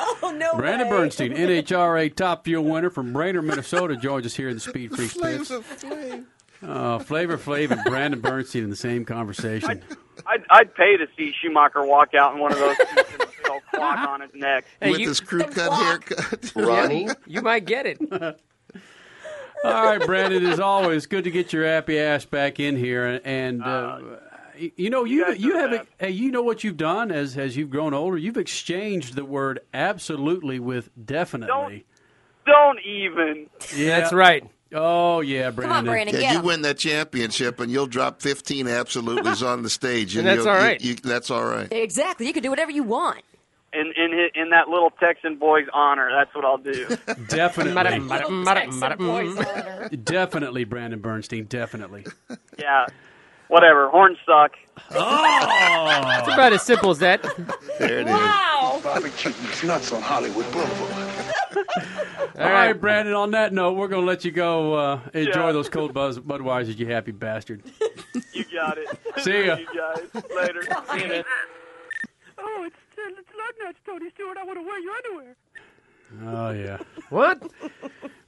oh no! Brandon Bernstein, NHRA Top Fuel winner from Brainerd, Minnesota, joins us here in the Speed Freaks pits. Uh, Flavor Flav and Brandon Bernstein in the same conversation. I'd I'd pay to see Schumacher walk out in one of those suits with a clock on his neck With his crew cut haircut. Ronnie, you might get it. All right, Brandon. As always, good to get your happy ass back in here. And uh, y- you know, you you have hey, you know what you've done as as you've grown older. You've exchanged the word absolutely with definitely. Don't even. Yeah, That's right. Oh yeah, Brandon. yeah, you win that championship, and you'll drop 15 absolutes on the stage, And that's you'll- you- you- that's all right. Exactly. You can do whatever you want. In in hi- in that little Texan boy's honor. That's what I'll do. Definitely. Texan boys honor. Definitely, Brandon Bernstein. Definitely. yeah. Whatever. Horns suck. Oh. It's about as simple as that. There it is. Wow. Barbecue these nuts on Hollywood Boulevard. All right, Brandon. On that note, we're going to let you go uh, enjoy Yeah. those cold buzz Budweisers, you happy bastard. You got it. See ya. You guys later. See ya. Oh, it's, it's lug nuts, Tony Stewart. I want to wear your underwear. Oh yeah. What?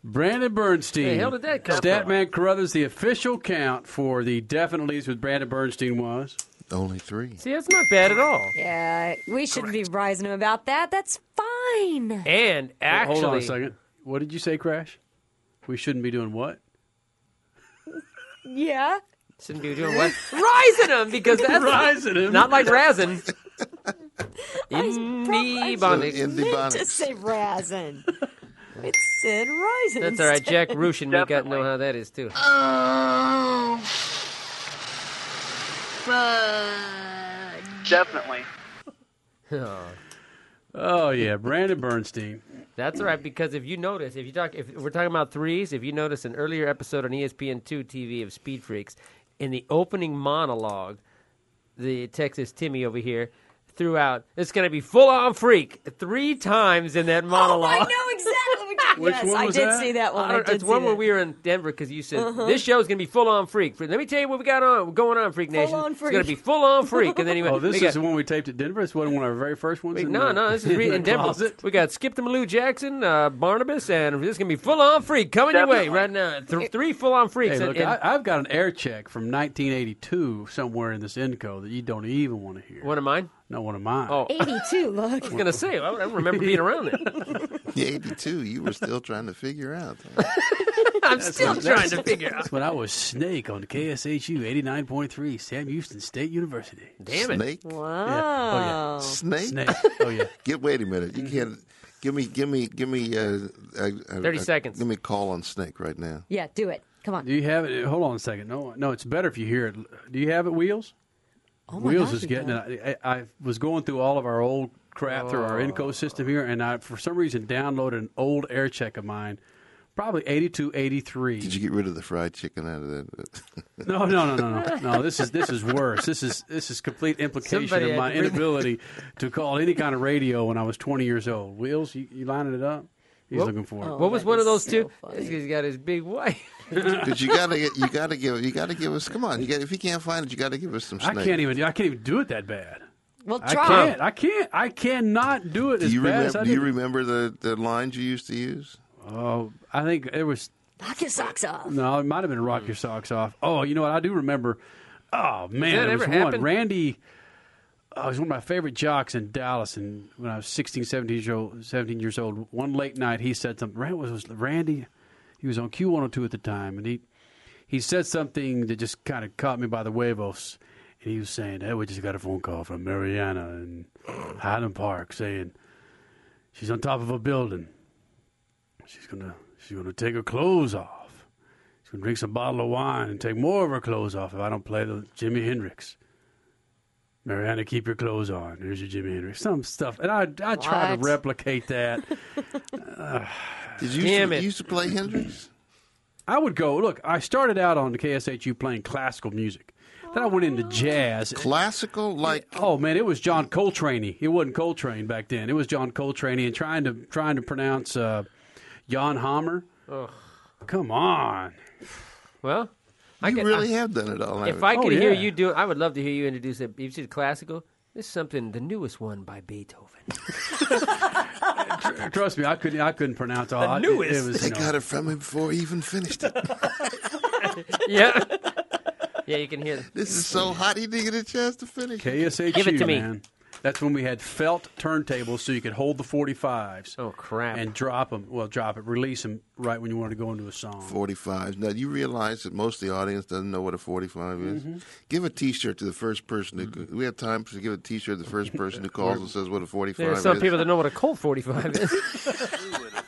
Brandon Bernstein. Where the hell did that come from? Statman Carruthers, the official count for the definitely's with Brandon Bernstein was? Only three. See, that's not bad at all. Yeah, we shouldn't be rising him about that. That's fine. And actually, Hold on a second. What did you say, Crash? We shouldn't be doing what? Yeah. Shouldn't be doing what? Rising him because that's Rising him. Not like razzing. Indie bonding. meant to say Razin. It said Ryzen. That's all right. Jack Roush and me got to know how that is too. Oh definitely. Oh Oh yeah, Brandon Bernstein. That's all right because if you notice, if you talk, if we're talking about threes, if you notice an earlier episode on E ESPN2 TV of Speed Freaks, in the opening monologue, the Texas Timmy over here threw out, "It's going to be full on freak" three times in that monologue. Oh, monologue. I know exactly what you Which yes, one I did that? see that one. I I, did it's see one that. where we were in Denver because you said Uh-huh. this show is going to be full on freak. Let me tell you what we got on going on, Freak Nation. Full-on freak. It's going to be full on freak. And then he went, Oh, this is got- the one we taped at Denver. It's one one of our very first ones. Wait, in no, the- no, this is re- in Denver. closet. We got Skip the Malou Jackson, uh, Barnabas, and this is gonna be full on freak coming your way right now. Th- three full on freaks. Hey, look, and, and I, I've got an air check from 1982 somewhere in this info that you don't even want to hear. One of mine? No, one of mine. Oh. 82, look. I was gonna say, I don't remember being around there. Yeah, 82. You were still trying to figure out. I'm still trying to figure out. That's when I was Snake on KSHU 89.3, Sam Houston State University. Damn it! Snake? Wow. Yeah. Oh, Snake? Snake. Oh, yeah. Get wait a minute. You can't. Give me, give me, give me. Uh, uh, uh, 30 uh, seconds. Give me a call on Snake right now. Yeah, do it. Come on. Do you have it? Hold on a second. No, no, it's better if you hear it. Do you have it, Wheels? Oh my Wheels gosh, is getting it. I, I was going through all of our old crap through our Oh. Enco system here, and I, for some reason, downloaded an old air check of mine, probably 82, 83. Did you get rid of the fried chicken out of that? No, no, no, no, no, no. This is this is worse. This is this is complete implication Somebody of my had to bring- inability to call any kind of radio when I was 20 years old. Wheels, you, you lining it up? He's What- looking for it. Oh, what was one of those two? He's got his big wife. Because you gotta get, you gotta give, you gotta give us. Come on, you got. If you can't find it, you gotta give us some I can't even I can't even do it that bad. Well, try. I can't. I can't. I cannot do it Do as you bad remember? as I Do you remember the, the lines you used to use? Oh, I think it was Knock your socks off. No, it might have been rock your socks off. Oh, you know what? I do remember. Oh man, that it ever was one. happen? Randy. Oh, he was one of my favorite jocks in Dallas, and when I was 16, 17 years old, 17 years old, one late night he said something. Rand was, was Randy. He was on Q one hundred two at the time, and he he said something that just kind of caught me by the huevos. And he was saying, "Hey, we just got a phone call from Mariana in Highland Park saying she's on top of a building. She's gonna she's gonna take her clothes off. She's gonna drink some bottle of wine and take more of her clothes off if I don't play the Jimi Hendrix. Mariana, keep your clothes on. Here's your Jimi Hendrix. Some stuff, and I I try to replicate that. Uh, Did you Damn used to, it. you used to play Hendrix? I would go. Look, I started out on the KSHU playing classical music. Then I went into jazz. Classical, like oh man, it was John Coltrane. It wasn't Coltrane back then. It was John Coltrane, and trying to trying to pronounce uh, Jan Hammer. Ugh. Come on. Well, I You could- really I- have done it all. If haven't I you? could hear you do it, I would love to hear you introduce it. You said classical. This is something the newest one by Beethoven. Tr- Trust me, I couldn't. I couldn't pronounce all. The I- it- newest. It, was, They you know, got it from him before he even finished it. yeah. Yeah, you can hear. This is so hot. He didn't get a chance to finish. KSHU. Give it to me. Man. That's when we had felt turntables, so you could hold the 45s. Oh crap! And drop them. Well, drop it, release them right when you wanted to go into a song. 45s. Now, you realize that most of the audience doesn't know what a 45 is? Mm-hmm. Give a T-shirt to the first person who... We have time to give a T-shirt to the first person who calls and says what a 45 There are is. some people that know what a Colt 45 is.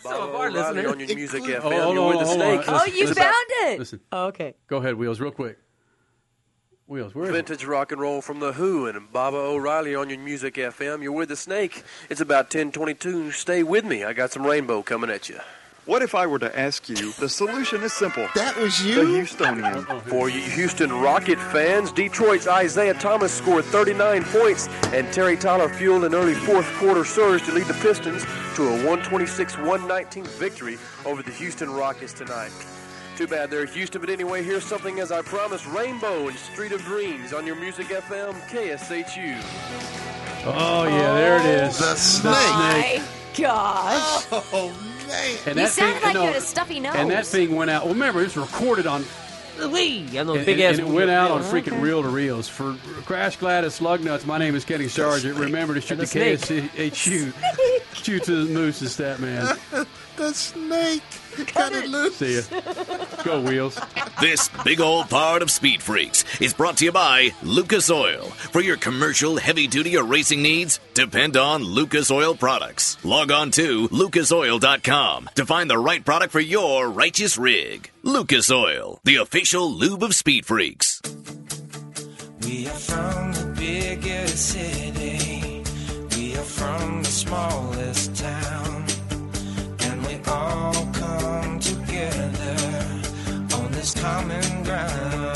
some of our O'Reilly listeners. on your music FM. Oh, You're hold on, with the hold on. snake. Oh, you found it. Listen. Oh, okay. Go ahead, Wheels, real quick. Wheels, where is it? Vintage rock and roll from the Who and Baba O'Riley on your music FM. You're with the snake. It's about 1022. Stay with me. I got some rainbow coming at you. What if I were to ask you? The solution is simple. That was you? The you? Houstonian. For you Houston Rocket fans, Detroit's Isiah Thomas scored 39 points, and Terry Tyler fueled an early fourth quarter surge to lead the Pistons to a 126-119 victory over the Houston Rockets tonight. Too bad they're Houston, but anyway, here's something as I promised Rainbow and Street of Dreams on your Music FM KSHU. Oh, yeah, there it is. The snake. My gosh. Oh, And You that sounded thing, like no, you had a stuffy nose. And that thing went out. Well, remember, it was recorded on. Lee, on those And, big and- ass. and it went out on Okay. freaking reel to reels. For Crash Gladys Slug Nuts, my name is Kenny Sargent. Remember to shoot And the the KSHU. Shoot to the moose and stat man. the snake. Cut it loose. See ya. Go, Wheels. This big old part of Speed Freaks is brought to you by Lucas Oil. For your commercial, heavy duty, or racing needs, depend on Lucas Oil products. Log on to lucasoil.com to find the right product for your righteous rig. Lucas Oil, the official lube of Speed Freaks. We are from the biggest city. We are from the smallest town. And we all common ground.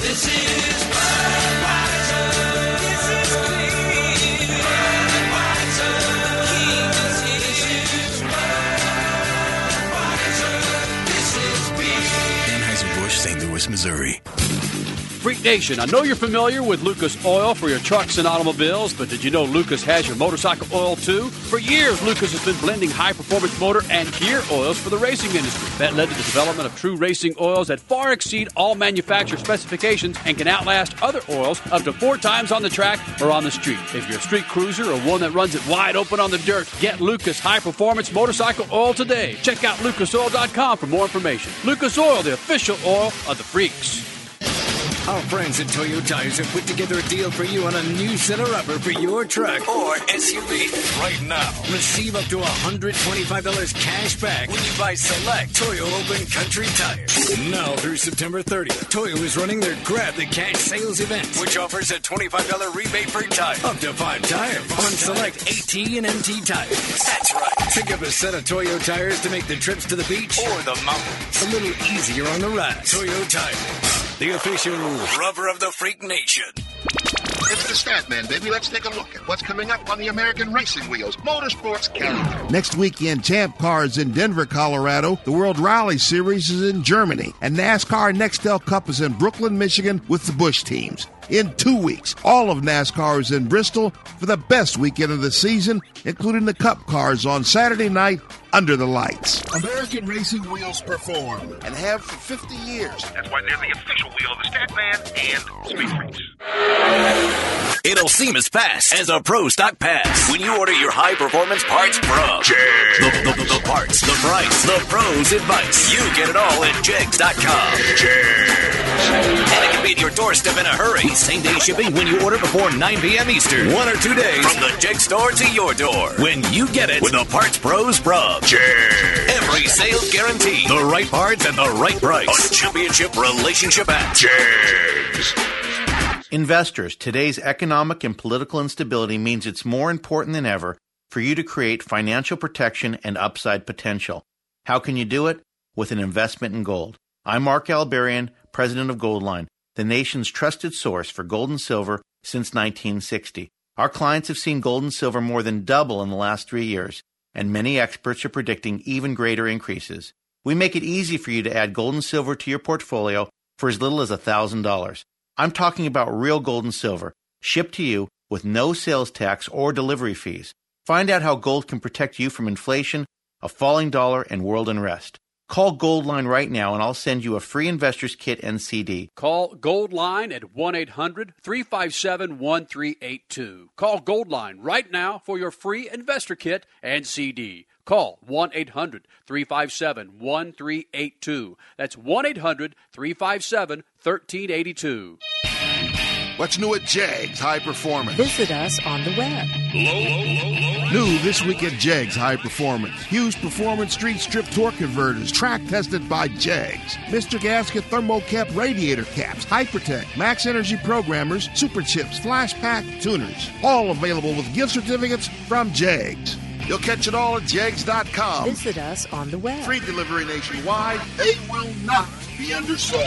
This is Budweiser. This is clean. Budweiser. King is here. This is Budweiser. This is beer. Anheuser-Busch, St. Louis, Missouri. Freak Nation, I know you're familiar with Lucas Oil for your trucks and automobiles, but did you know Lucas has your motorcycle oil too? For years, Lucas has been blending high performance motor and gear oils for the racing industry. That led to the development of true racing oils that far exceed all manufacturer specifications and can outlast other oils up to four times on the track or on the street. If you're a street cruiser or one that runs it wide open on the dirt, get Lucas high performance motorcycle oil today. Check out lucasoil.com for more information. Lucas Oil, the official oil of the freaks. Our friends at Toyo Tires have put together a deal for you on a new set of rubber for your truck or SUV right now. Receive up to $125 cash back when you buy select Toyo Open Country tires. Now through September 30th, Toyo is running their Grab the Cash sales event, which offers a $25 rebate per tire, up to five tires on select AT and MT tires. That's right. Pick up a set of Toyo tires to make the trips to the beach or the mountains a little easier on the ride. Toyo Tires, the official rubber of the freak nation. It's the Statman, baby. Let's take a look at what's coming up on the American Racing Wheels Motorsports calendar. Next weekend, Champ Cars in Denver, Colorado. The World Rally Series is in Germany. And NASCAR Nextel Cup is in Brooklyn, Michigan with the Busch teams. In two weeks, all of NASCAR is in Bristol for the best weekend of the season, including the Cup cars on Saturday night under the lights. American Racing Wheels perform and have for 50 years. That's why they're the official wheel of the Statman and Speed Freaks. It'll seem as fast as a Pro Stock Pass when you order your high performance parts from the, the, the, the parts, the price, the pros advice. You get it all at Jegs.com. And it can be at your doorstep in a hurry. Same day shipping when you order before 9 p.m. Eastern. One or two days from the Jeg store to your door. When you get it with the Parts Pros from Jegs. Every sale guarantee. The right parts at the right price. A championship relationship at Jegs. Investors, today's economic and political instability means it's more important than ever for you to create financial protection and upside potential. How can you do it? With an investment in gold. I'm Mark Albarian, president of Goldline, the nation's trusted source for gold and silver since 1960. Our clients have seen gold and silver more than double in the last three years, and many experts are predicting even greater increases. We make it easy for you to add gold and silver to your portfolio for as little as $1,000. I'm talking about real gold and silver, shipped to you with no sales tax or delivery fees. Find out how gold can protect you from inflation, a falling dollar, and world unrest. Call Goldline right now and I'll send you a free investor's kit and CD. Call Goldline at 1 800 357 1382. Call Goldline right now for your free investor kit and CD. Call 1 800 357 1382. That's 1 800 357 1382. What's new at Jegs High Performance? Visit us on the web. New this week at Jegs High Performance. Hughes Performance Street Strip Torque Converters, track tested by Jegs. Mr. Gasket Thermocap Radiator Caps, Hypertech, Max Energy Programmers, Super Chips, Flash Pack Tuners. All available with gift certificates from Jegs. You'll catch it all at Jegs.com. Visit us on the web. Free delivery nationwide. They will not be undersold.